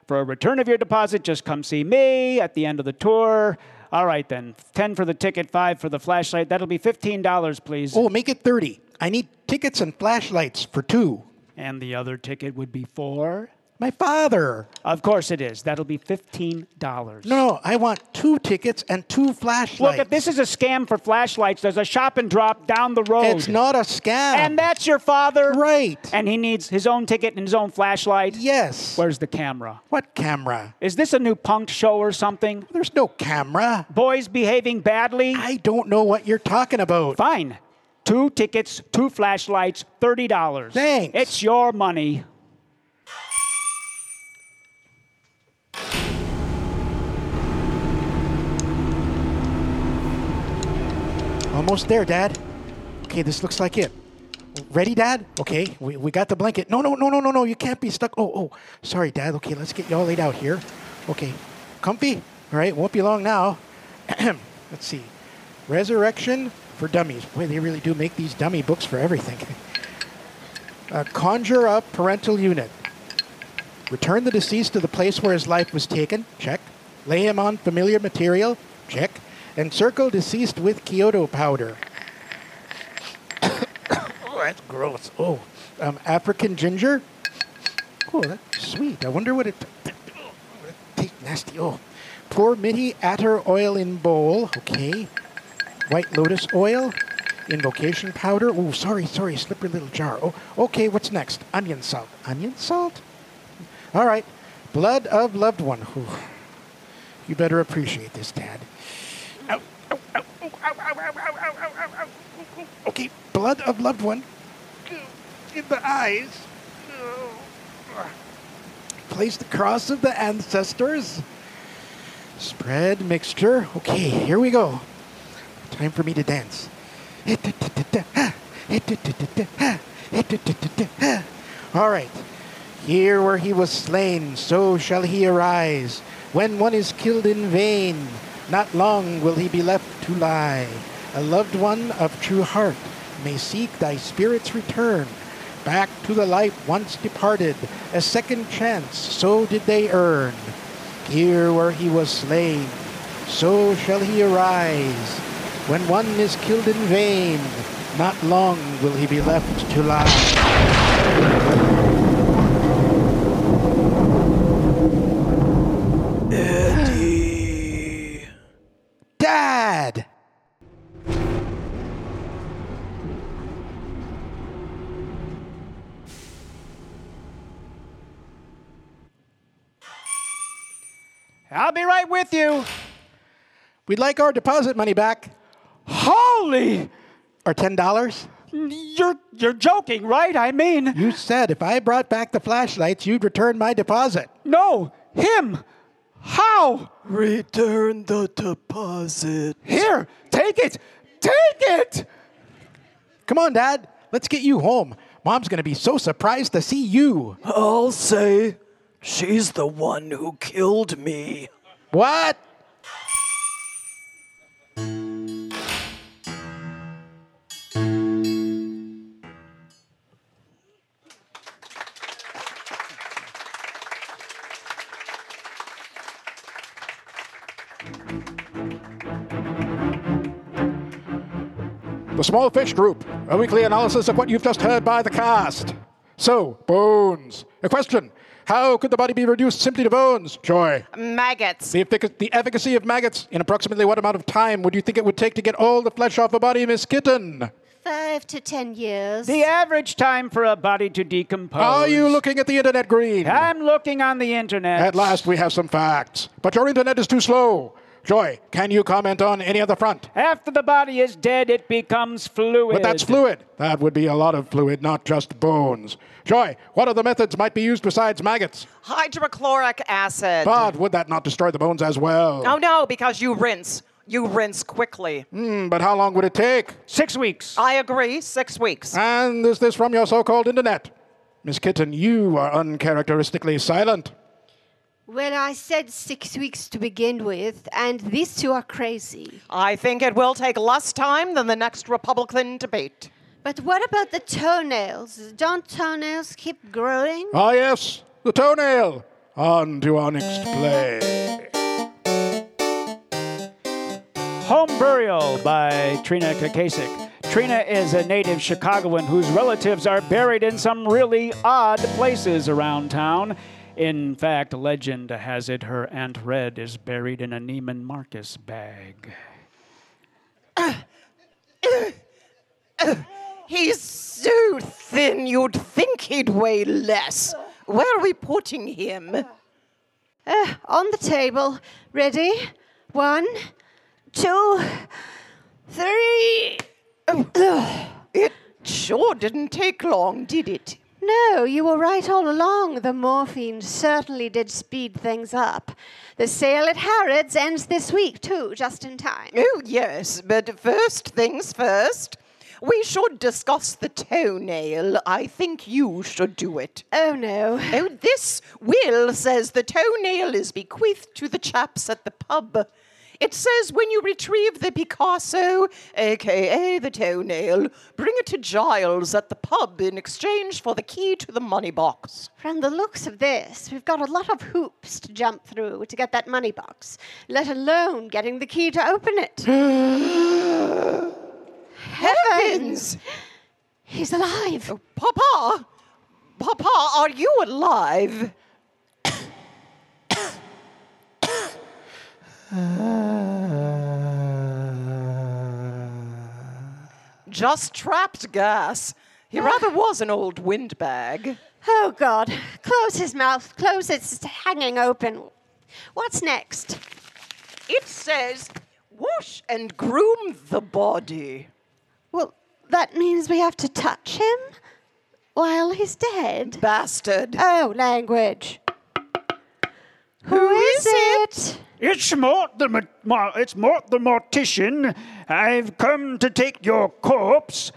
For a return of your deposit, just come see me at the end of the tour. All right, then. 10 for the ticket, 5 for the flashlight. That'll be $15, please. oh, make it 30. I need tickets and flashlights for two. And the other ticket would be 4 My father. Of course it is. That'll be $15. No, no, I want two tickets and two flashlights. Look, if this is a scam for flashlights, there's a shop and drop down the road. It's not a scam. And that's your father? Right. And he needs his own ticket and his own flashlight? yes. Where's the camera? What camera? Is this a new punk show or something? There's no camera. Boys behaving badly? I don't know what you're talking about. Fine. Two tickets, two flashlights, $30. Thanks. It's your money. Almost there, Dad. Okay, this looks like it. Ready, Dad? Okay, we, we got the blanket. No, no, no, no, no, no. You can't be stuck. Oh, oh, sorry, Dad. Okay, let's get you all laid out here. Okay, comfy? All right, won't be long now. let's see. Resurrection for Dummies. Boy, they really do make these dummy books for everything. uh, conjure up parental unit. Return the deceased to the place where his life was taken. Check. Lay him on familiar material. Check. Encircle deceased with Kyoto powder. oh, that's gross. Oh, um, African ginger. Oh, that's sweet. I wonder what it. Oh, tastes nasty. Oh, pour midi attar oil in bowl. Okay. White lotus oil. Invocation powder. Oh, sorry, sorry. Slippery little jar. Oh, okay. What's next? Onion salt. Onion salt. All right. Blood of loved one. Whew. You better appreciate this, Dad. Okay, blood of loved one in the eyes. Place the cross of the ancestors. Spread mixture. Okay, here we go. Time for me to dance. All right. Here where he was slain, so shall he arise. When one is killed in vain, not long will he be left to lie. A loved one of true heart may seek thy spirit's return. Back to the life once departed, a second chance, so did they earn. Here where he was slain, so shall he arise. When one is killed in vain, not long will he be left to lie. Dad! I'll be right with you. We'd like our deposit money back. Holy! Or $10? You're you're joking, right? I mean, You said if I brought back the flashlights, you'd return my deposit. no, him. How? Return the deposit. Here, take it. Take it. Come on, Dad. Let's get you home. Mom's going to be so surprised to see you. I'll say she's the one who killed me. What? Small Fish Group, a weekly analysis of what you've just heard by the cast. So, bones. A question How could the body be reduced simply to bones? Joy. Maggots. The, effic- the efficacy of maggots. In approximately what amount of time would you think it would take to get all the flesh off a body, Miss Kitten? Five to ten years. The average time for a body to decompose. Are you looking at the internet, Green? I'm looking on the internet. At last, we have some facts. But your internet is too slow. Joy, can you comment on any other front? After the body is dead, it becomes fluid. But that's fluid. That would be a lot of fluid, not just bones. Joy, what other methods might be used besides maggots? Hydrochloric acid. But would that not destroy the bones as well? Oh no, because you rinse. You rinse quickly. Hmm, but how long would it take? Six weeks. I agree. Six weeks. And is this from your so called internet? Miss Kitten, you are uncharacteristically silent. Well, I said six weeks to begin with, and these two are crazy. I think it will take less time than the next Republican debate. But what about the toenails? Don't toenails keep growing? Ah, yes, the toenail. On to our next play. Home Burial by Trina Kakasik. Trina is a native Chicagoan whose relatives are buried in some really odd places around town. In fact, legend has it her Aunt Red is buried in a Neiman Marcus bag. He's so thin you'd think he'd weigh less. Where are we putting him? Uh, on the table. Ready? One, two, three. It sure didn't take long, did it? No, you were right all along. The morphine certainly did speed things up. The sale at Harrods ends this week, too, just in time. Oh, yes, but first things first. We should discuss the toenail. I think you should do it. Oh, no. Oh, this will says the toenail is bequeathed to the chaps at the pub. It says when you retrieve the Picasso, aka the toenail, bring it to Giles at the pub in exchange for the key to the money box. From the looks of this, we've got a lot of hoops to jump through to get that money box, let alone getting the key to open it. Heavens! He's alive. Oh, Papa! Papa, are you alive? Just trapped gas. He rather was an old windbag. Oh, God. Close his mouth. Close it. It's hanging open. What's next? It says wash and groom the body. Well, that means we have to touch him while he's dead. Bastard. Oh, language. Who is it? It's Mort the, ma- it's Mort the mortician. I've come to take your corpse.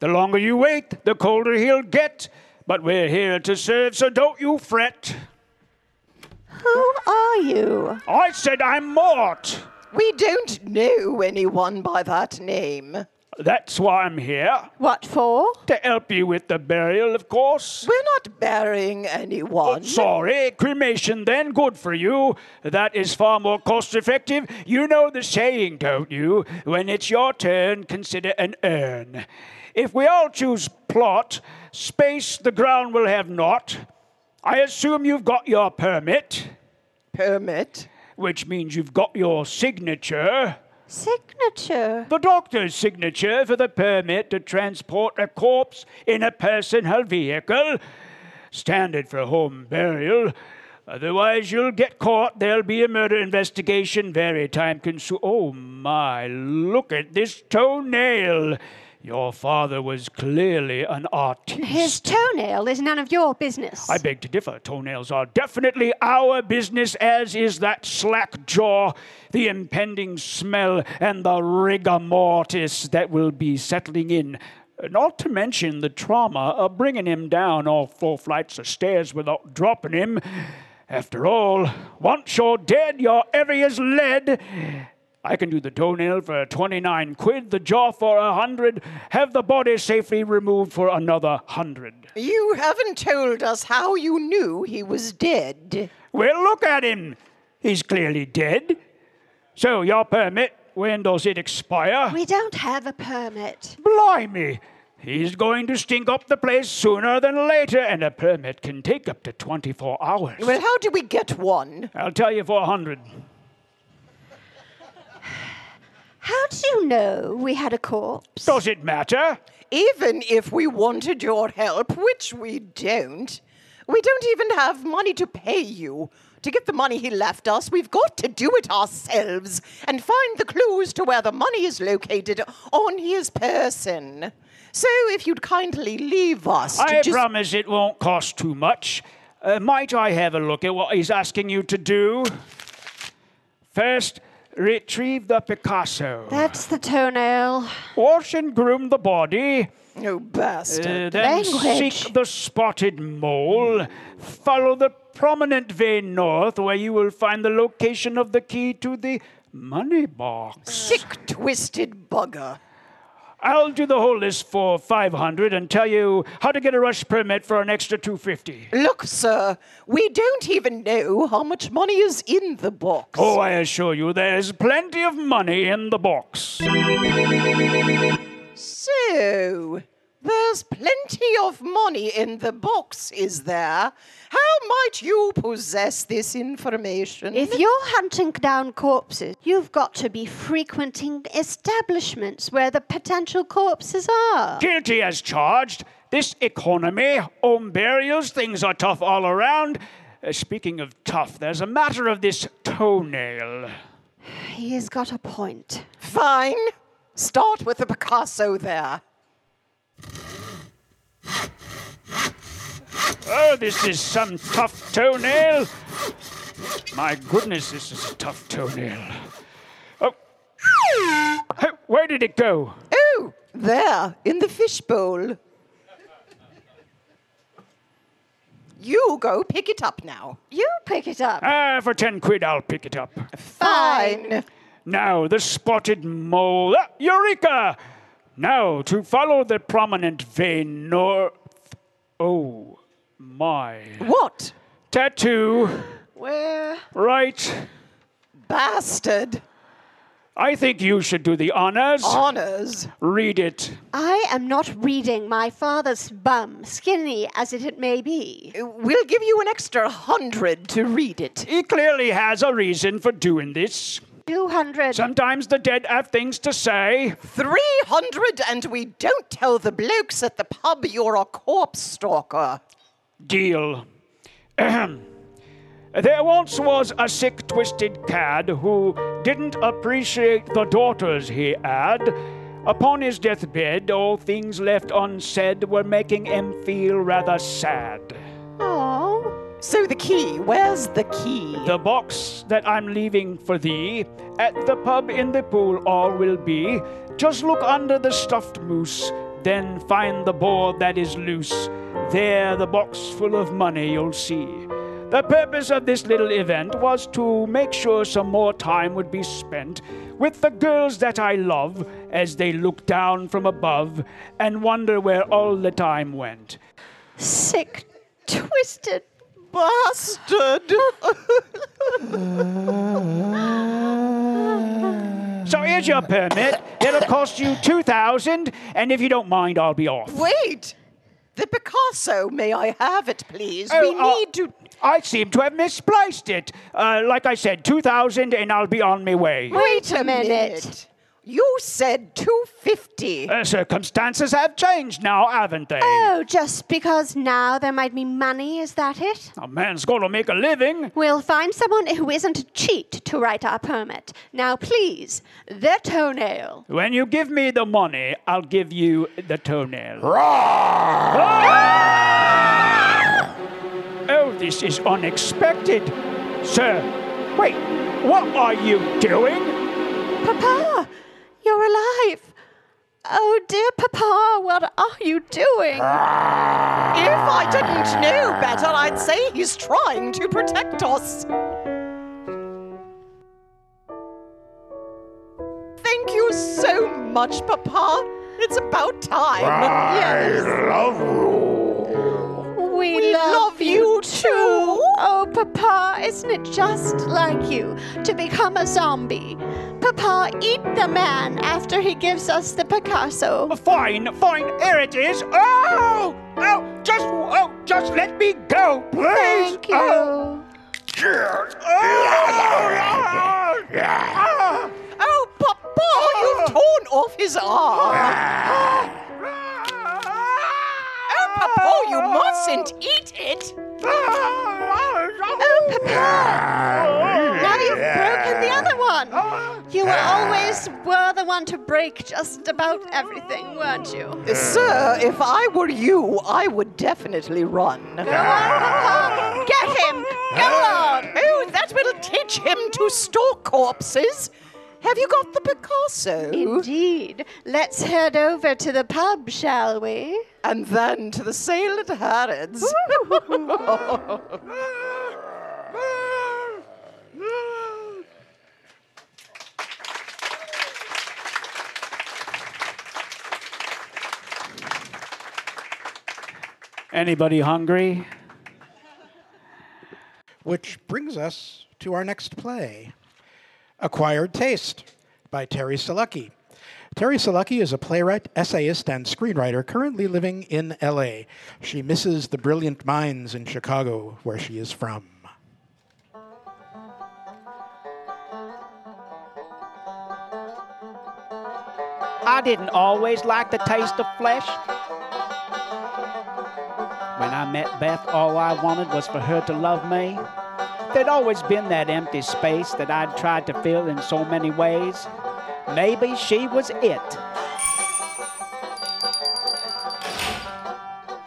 The longer you wait, the colder he'll get. But we're here to serve, so don't you fret. Who are you? I said I'm Mort. We don't know anyone by that name. That's why I'm here. What for? To help you with the burial, of course. We're not burying anyone. Oh, sorry, cremation then, good for you. That is far more cost effective. You know the saying, don't you? When it's your turn, consider an urn. If we all choose plot, space the ground will have not. I assume you've got your permit, Permit. which means you've got your signature. Signature. The doctor's signature for the permit to transport a corpse in a personal vehicle. Standard for home burial. Otherwise, you'll get caught. There'll be a murder investigation. Very time consuming. Oh my, look at this toenail. Your father was clearly an artist. His toenail is none of your business. I beg to differ. Toenails are definitely our business, as is that slack jaw, the impending smell, and the rigor mortis that will be settling in. Not to mention the trauma of bringing him down all four flights of stairs without dropping him. After all, once you're dead, you're heavy as lead. I can do the toenail for 29 quid, the jaw for a hundred, have the body safely removed for another hundred. You haven't told us how you knew he was dead. Well, look at him. He's clearly dead. So, your permit, when does it expire? we don't have a permit. Blimey. He's going to stink up the place sooner than later, and a permit can take up to 24 hours. Well, how do we get one? I'll tell you for a hundred. How do you know we had a corpse? Does it matter? Even if we wanted your help, which we don't, we don't even have money to pay you. To get the money he left us, we've got to do it ourselves and find the clues to where the money is located on his person. So if you'd kindly leave us I just promise it won't cost too much. Uh, might I have a look at what he's asking you to do? First, retrieve the Picasso. That's the toenail. Wash and groom the body. Oh, bastard. Uh, then Language. seek the spotted mole. Follow the prominent vein north, where you will find the location of the key to the money box. Sick, twisted bugger. I'll do the whole list for 500 and tell you how to get a rush permit for an extra 250. Look, sir, we don't even know how much money is in the box. Oh, I assure you, there's plenty of money in the box. So, there's plenty of money in the box, is there? How might you possess this information? If you're hunting down corpses, you've got to be frequenting establishments where the potential corpses are. Guilty as charged. This economy, home burials, things are tough all around. Uh, speaking of tough, there's a matter of this toenail. He has got a point. Fine. Start with the Picasso there. Oh, this is some tough toenail. My goodness, this is a tough toenail. Oh. Hey, Where did it go? Oh, there, in the fishbowl. You go pick it up now. You pick it up. Ah, for 10 quid, I'll pick it up. Fine. Now, the spotted mole. Ah, Eureka! Now, to follow the prominent vein north. Oh, my. What? Tattoo. Where? Right. Bastard. I think you should do the honors. Honors. Read it. I am not reading my father's bum, skinny as it may be. We'll give you an extra hundred to read it. He clearly has a reason for doing this. 200. Sometimes the dead have things to say. 300 and we don't tell the blokes at the pub you're a corpse stalker. Deal. Ahem. There once was a sick, twisted cad who didn't appreciate the daughters he had. Upon his deathbed, all things left unsaid were making him feel rather sad. Oh, So the key, where's the key? The box that I'm leaving for thee, at the pub in the pool all will be. Just look under the stuffed moose, then find the board that is loose. There, the box full of money you'll see. The purpose of this little event was to make sure some more time would be spent with the girls that I love as they look down from above and wonder where all the time went. sick, twisted. Bastard! So here's your permit. It'll cost you 2000 and if you don't mind, I'll be off. Wait! The Picasso, may I have it, please? Oh, we uh, need to. I seem to have misplaced it. Uh, like I said, 2000 and I'll be on my way. Wait a minute. You said 250. Uh, circumstances have changed now, haven't they? Oh, just because now there might be money, is that it? a man's got to make a living. We'll find someone who isn't a cheat to write our permit. Now, please, the toenail. When you give me the money, I'll give you the toenail. Oh, this is unexpected. Sir, wait, what are you doing? Papa, you're alive. Oh, dear Papa, what are you doing? If I didn't know better, I'd say he's trying to protect us. Thank you so much, Papa. It's about time. I yes. We, We love you too. Oh, Papa, isn't it just like you to become a zombie? Papa, eat the man after he gives us the Picasso. Uh, fine, fine, here it is. Oh, oh, just, oh, just let me go, please. Thank you. Oh, oh, Oh, Papa, you've ah. torn off his arm. Ah. Oh, Papa, you mustn't eat it. Ah. Oh, Papa! Now you've broken the other one. You were ah. always were the one to break just about everything, weren't you? Uh, sir, if I were you, I would definitely run. Go on, Papa. Get him. Go ah. on. Oh, that will teach him to stalk corpses. Have you got the Picasso? Indeed. Let's head over to the pub, shall we? And then to the sale at Harrods. Anybody hungry? Which brings us to our next play Acquired Taste by Terry Selecki. Terry Selecki is a playwright, essayist, and screenwriter currently living in LA. She misses the brilliant minds in Chicago, where she is from. I didn't always like the taste of flesh. When I met Beth, all I wanted was for her to love me. There'd always been that empty space that I'd tried to fill in so many ways. Maybe she was it.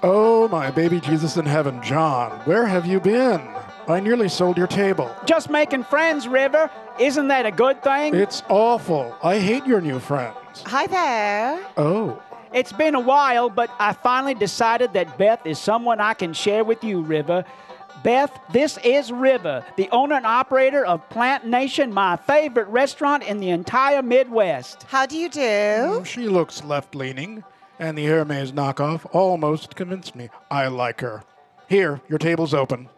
Oh, my baby Jesus in heaven, John, where have you been? I nearly sold your table. Just making friends, River. Isn't that a good thing? It's awful. I hate your new friends. Hi there. Oh, It's been a while, but I finally decided that Beth is someone I can share with you, River. Beth, this is River, the owner and operator of Plant Nation, my favorite restaurant in the entire Midwest. How do you do? Mm, she looks left leaning, and the Hermes knockoff almost convinced me. I like her. Here, your table's open.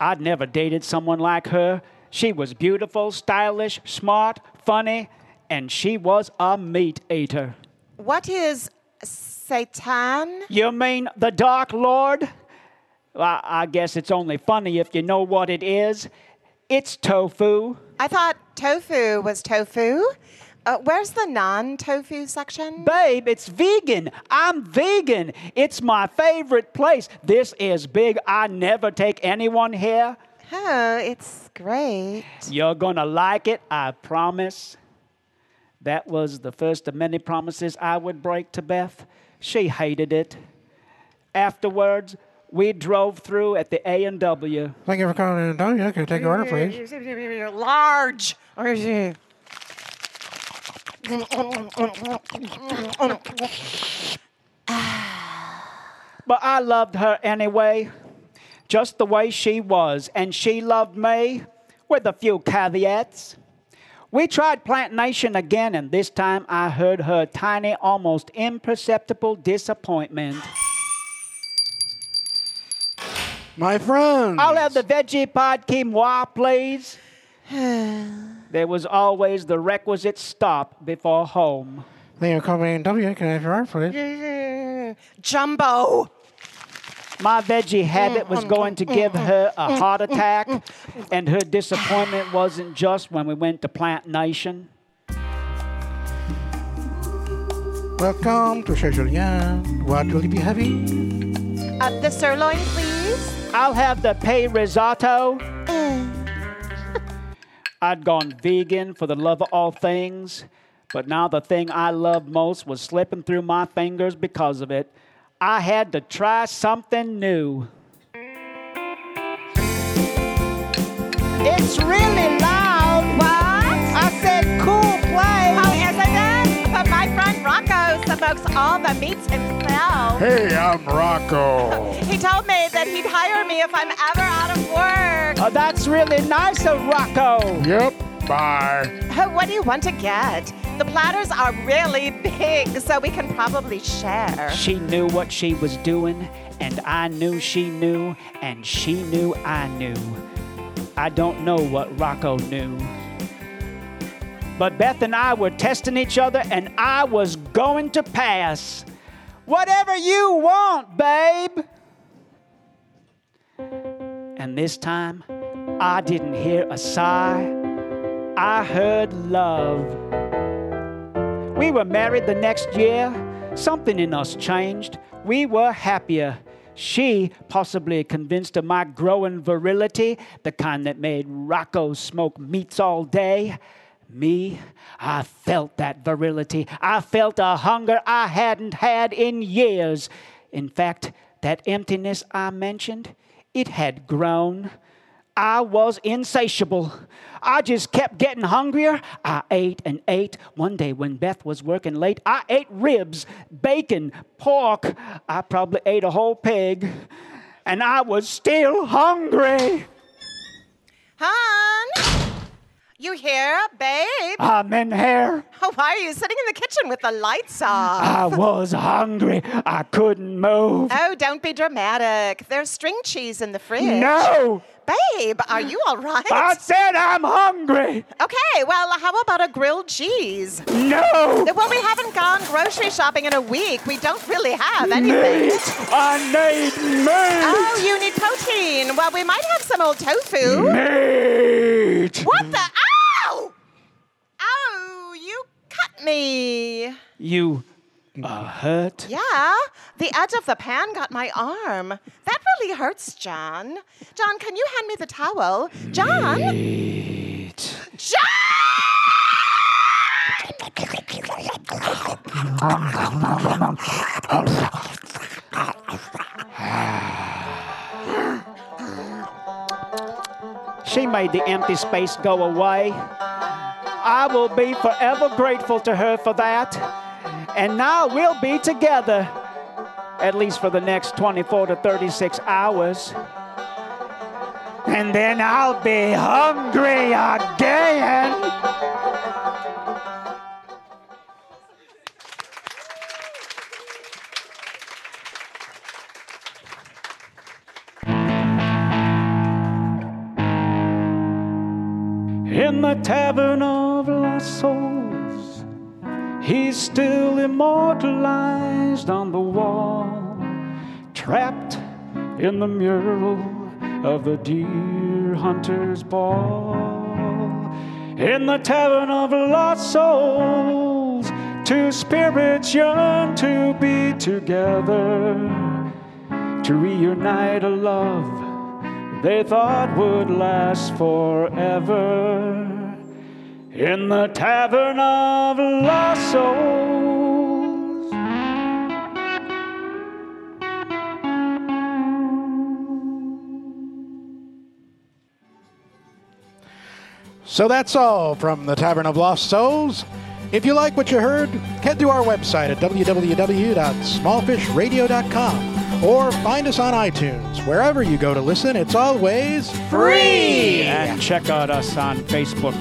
I'd never dated someone like her. She was beautiful, stylish, smart, funny, and she was a meat eater. What is Satan? You mean the Dark Lord? Well, I guess it's only funny if you know what it is. It's tofu. I thought tofu was tofu. Uh, where's the non-tofu section? Babe, it's vegan. I'm vegan. It's my favorite place. This is big. I never take anyone here. Oh, it's great. You're gonna like it, I promise. That was the first of many promises I would break to Beth. She hated it. Afterwards, we drove through at the A and W. Thank you for calling in. Don't you? Can you take your order, please? Large. But I loved her anyway, just the way she was, and she loved me with a few caveats. We tried Plant Nation again, and this time I heard her tiny, almost imperceptible disappointment. My friend. I'll have the veggie pod quinoa, please. there was always the requisite stop before home. Thank you for calling in. W. Can I have your order, please? Jumbo. My veggie habit was going to give her a heart attack, and her disappointment wasn't just when we went to Plant Nation. Welcome to Chez Julien. What will you be having? Uh, the sirloin, please. I'll have the pay risotto. I'd gone vegan for the love of all things, but now the thing I loved most was slipping through my fingers because of it. I had to try something new. It's really loud. What? I said cool play. Smokes all the meats himself. Hey, I'm Rocco. He told me that he'd hire me if I'm ever out of work. Oh, that's really nice of Rocco. Yep, bye. Oh, what do you want to get? The platters are really big, so we can probably share. She knew what she was doing, and I knew she knew, and she knew I knew. I don't know what Rocco knew. But Beth and I were testing each other, and I was going to pass. Whatever you want, babe. And this time, I didn't hear a sigh. I heard love. We were married the next year. Something in us changed. We were happier. She possibly convinced of my growing virility, the kind that made Rocco smoke meats all day. Me, I felt that virility. I felt a hunger I hadn't had in years. In fact, that emptiness I mentioned, it had grown. I was insatiable. I just kept getting hungrier. I ate and ate. One day when Beth was working late, I ate ribs, bacon, pork. I probably ate a whole pig. And I was still hungry. Hon, you here, babe? I'm in here. Oh, why are you sitting in the kitchen with the lights off? I was hungry. I couldn't move. Oh, don't be dramatic. There's string cheese in the fridge. No! Babe, are you all right? I said I'm hungry. Okay, well, how about a grilled cheese? No! Well, we haven't gone grocery shopping in a week. We don't really have anything. Meat! I need meat! Oh, you need protein. Well, we might have some old tofu. Meat! What the? Ow! Ow, you cut me. You are hurt? Yeah, the edge of the pan got my arm. That really hurts, John. John, can you hand me the towel? John? Meat. John! She made the empty space go away. I will be forever grateful to her for that. And now we'll be together, at least for the next 24 to 36 hours. And then I'll be hungry again. In the tavern of lost souls, he's still immortalized on the wall, trapped in the mural of the deer hunter's ball. In the tavern of lost souls, two spirits yearn to be together, to reunite a love they thought would last forever. In the tavern of lost souls. So that's all from the Tavern of Lost Souls. If you like what you heard, head to our website at www.smallfishradio.com or find us on iTunes. Wherever you go to listen, it's always free. And check out us on Facebook.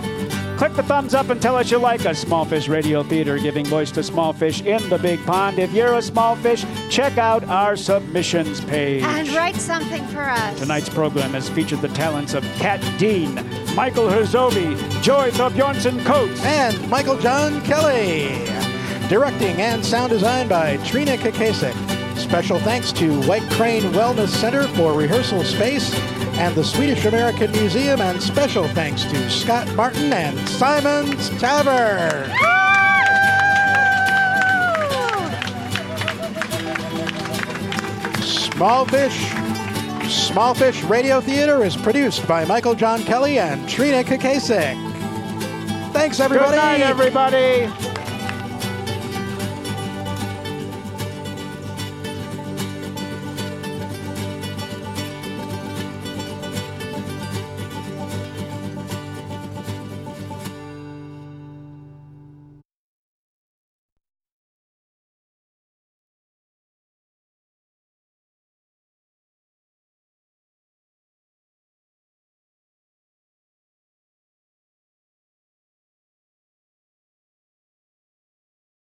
Click the thumbs up and tell us you like us. Smallfish Radio Theater, giving voice to small fish in the big pond. If you're a small fish, check out our submissions page. And write something for us. Tonight's program has featured the talents of Kat Dean, Michael Herzovi, Joy Thorbjornsen Coates, And Michael John Kelly. Directing and sound design by Trina Kakasik. Special thanks to White Crane Wellness Center for rehearsal space and the Swedish American Museum, and special thanks to Scott Martin and Simon's Tavern. Smallfish Smallfish Radio Theater is produced by Michael John Kelly and Trina Kakasik. Thanks, everybody. Good night, everybody.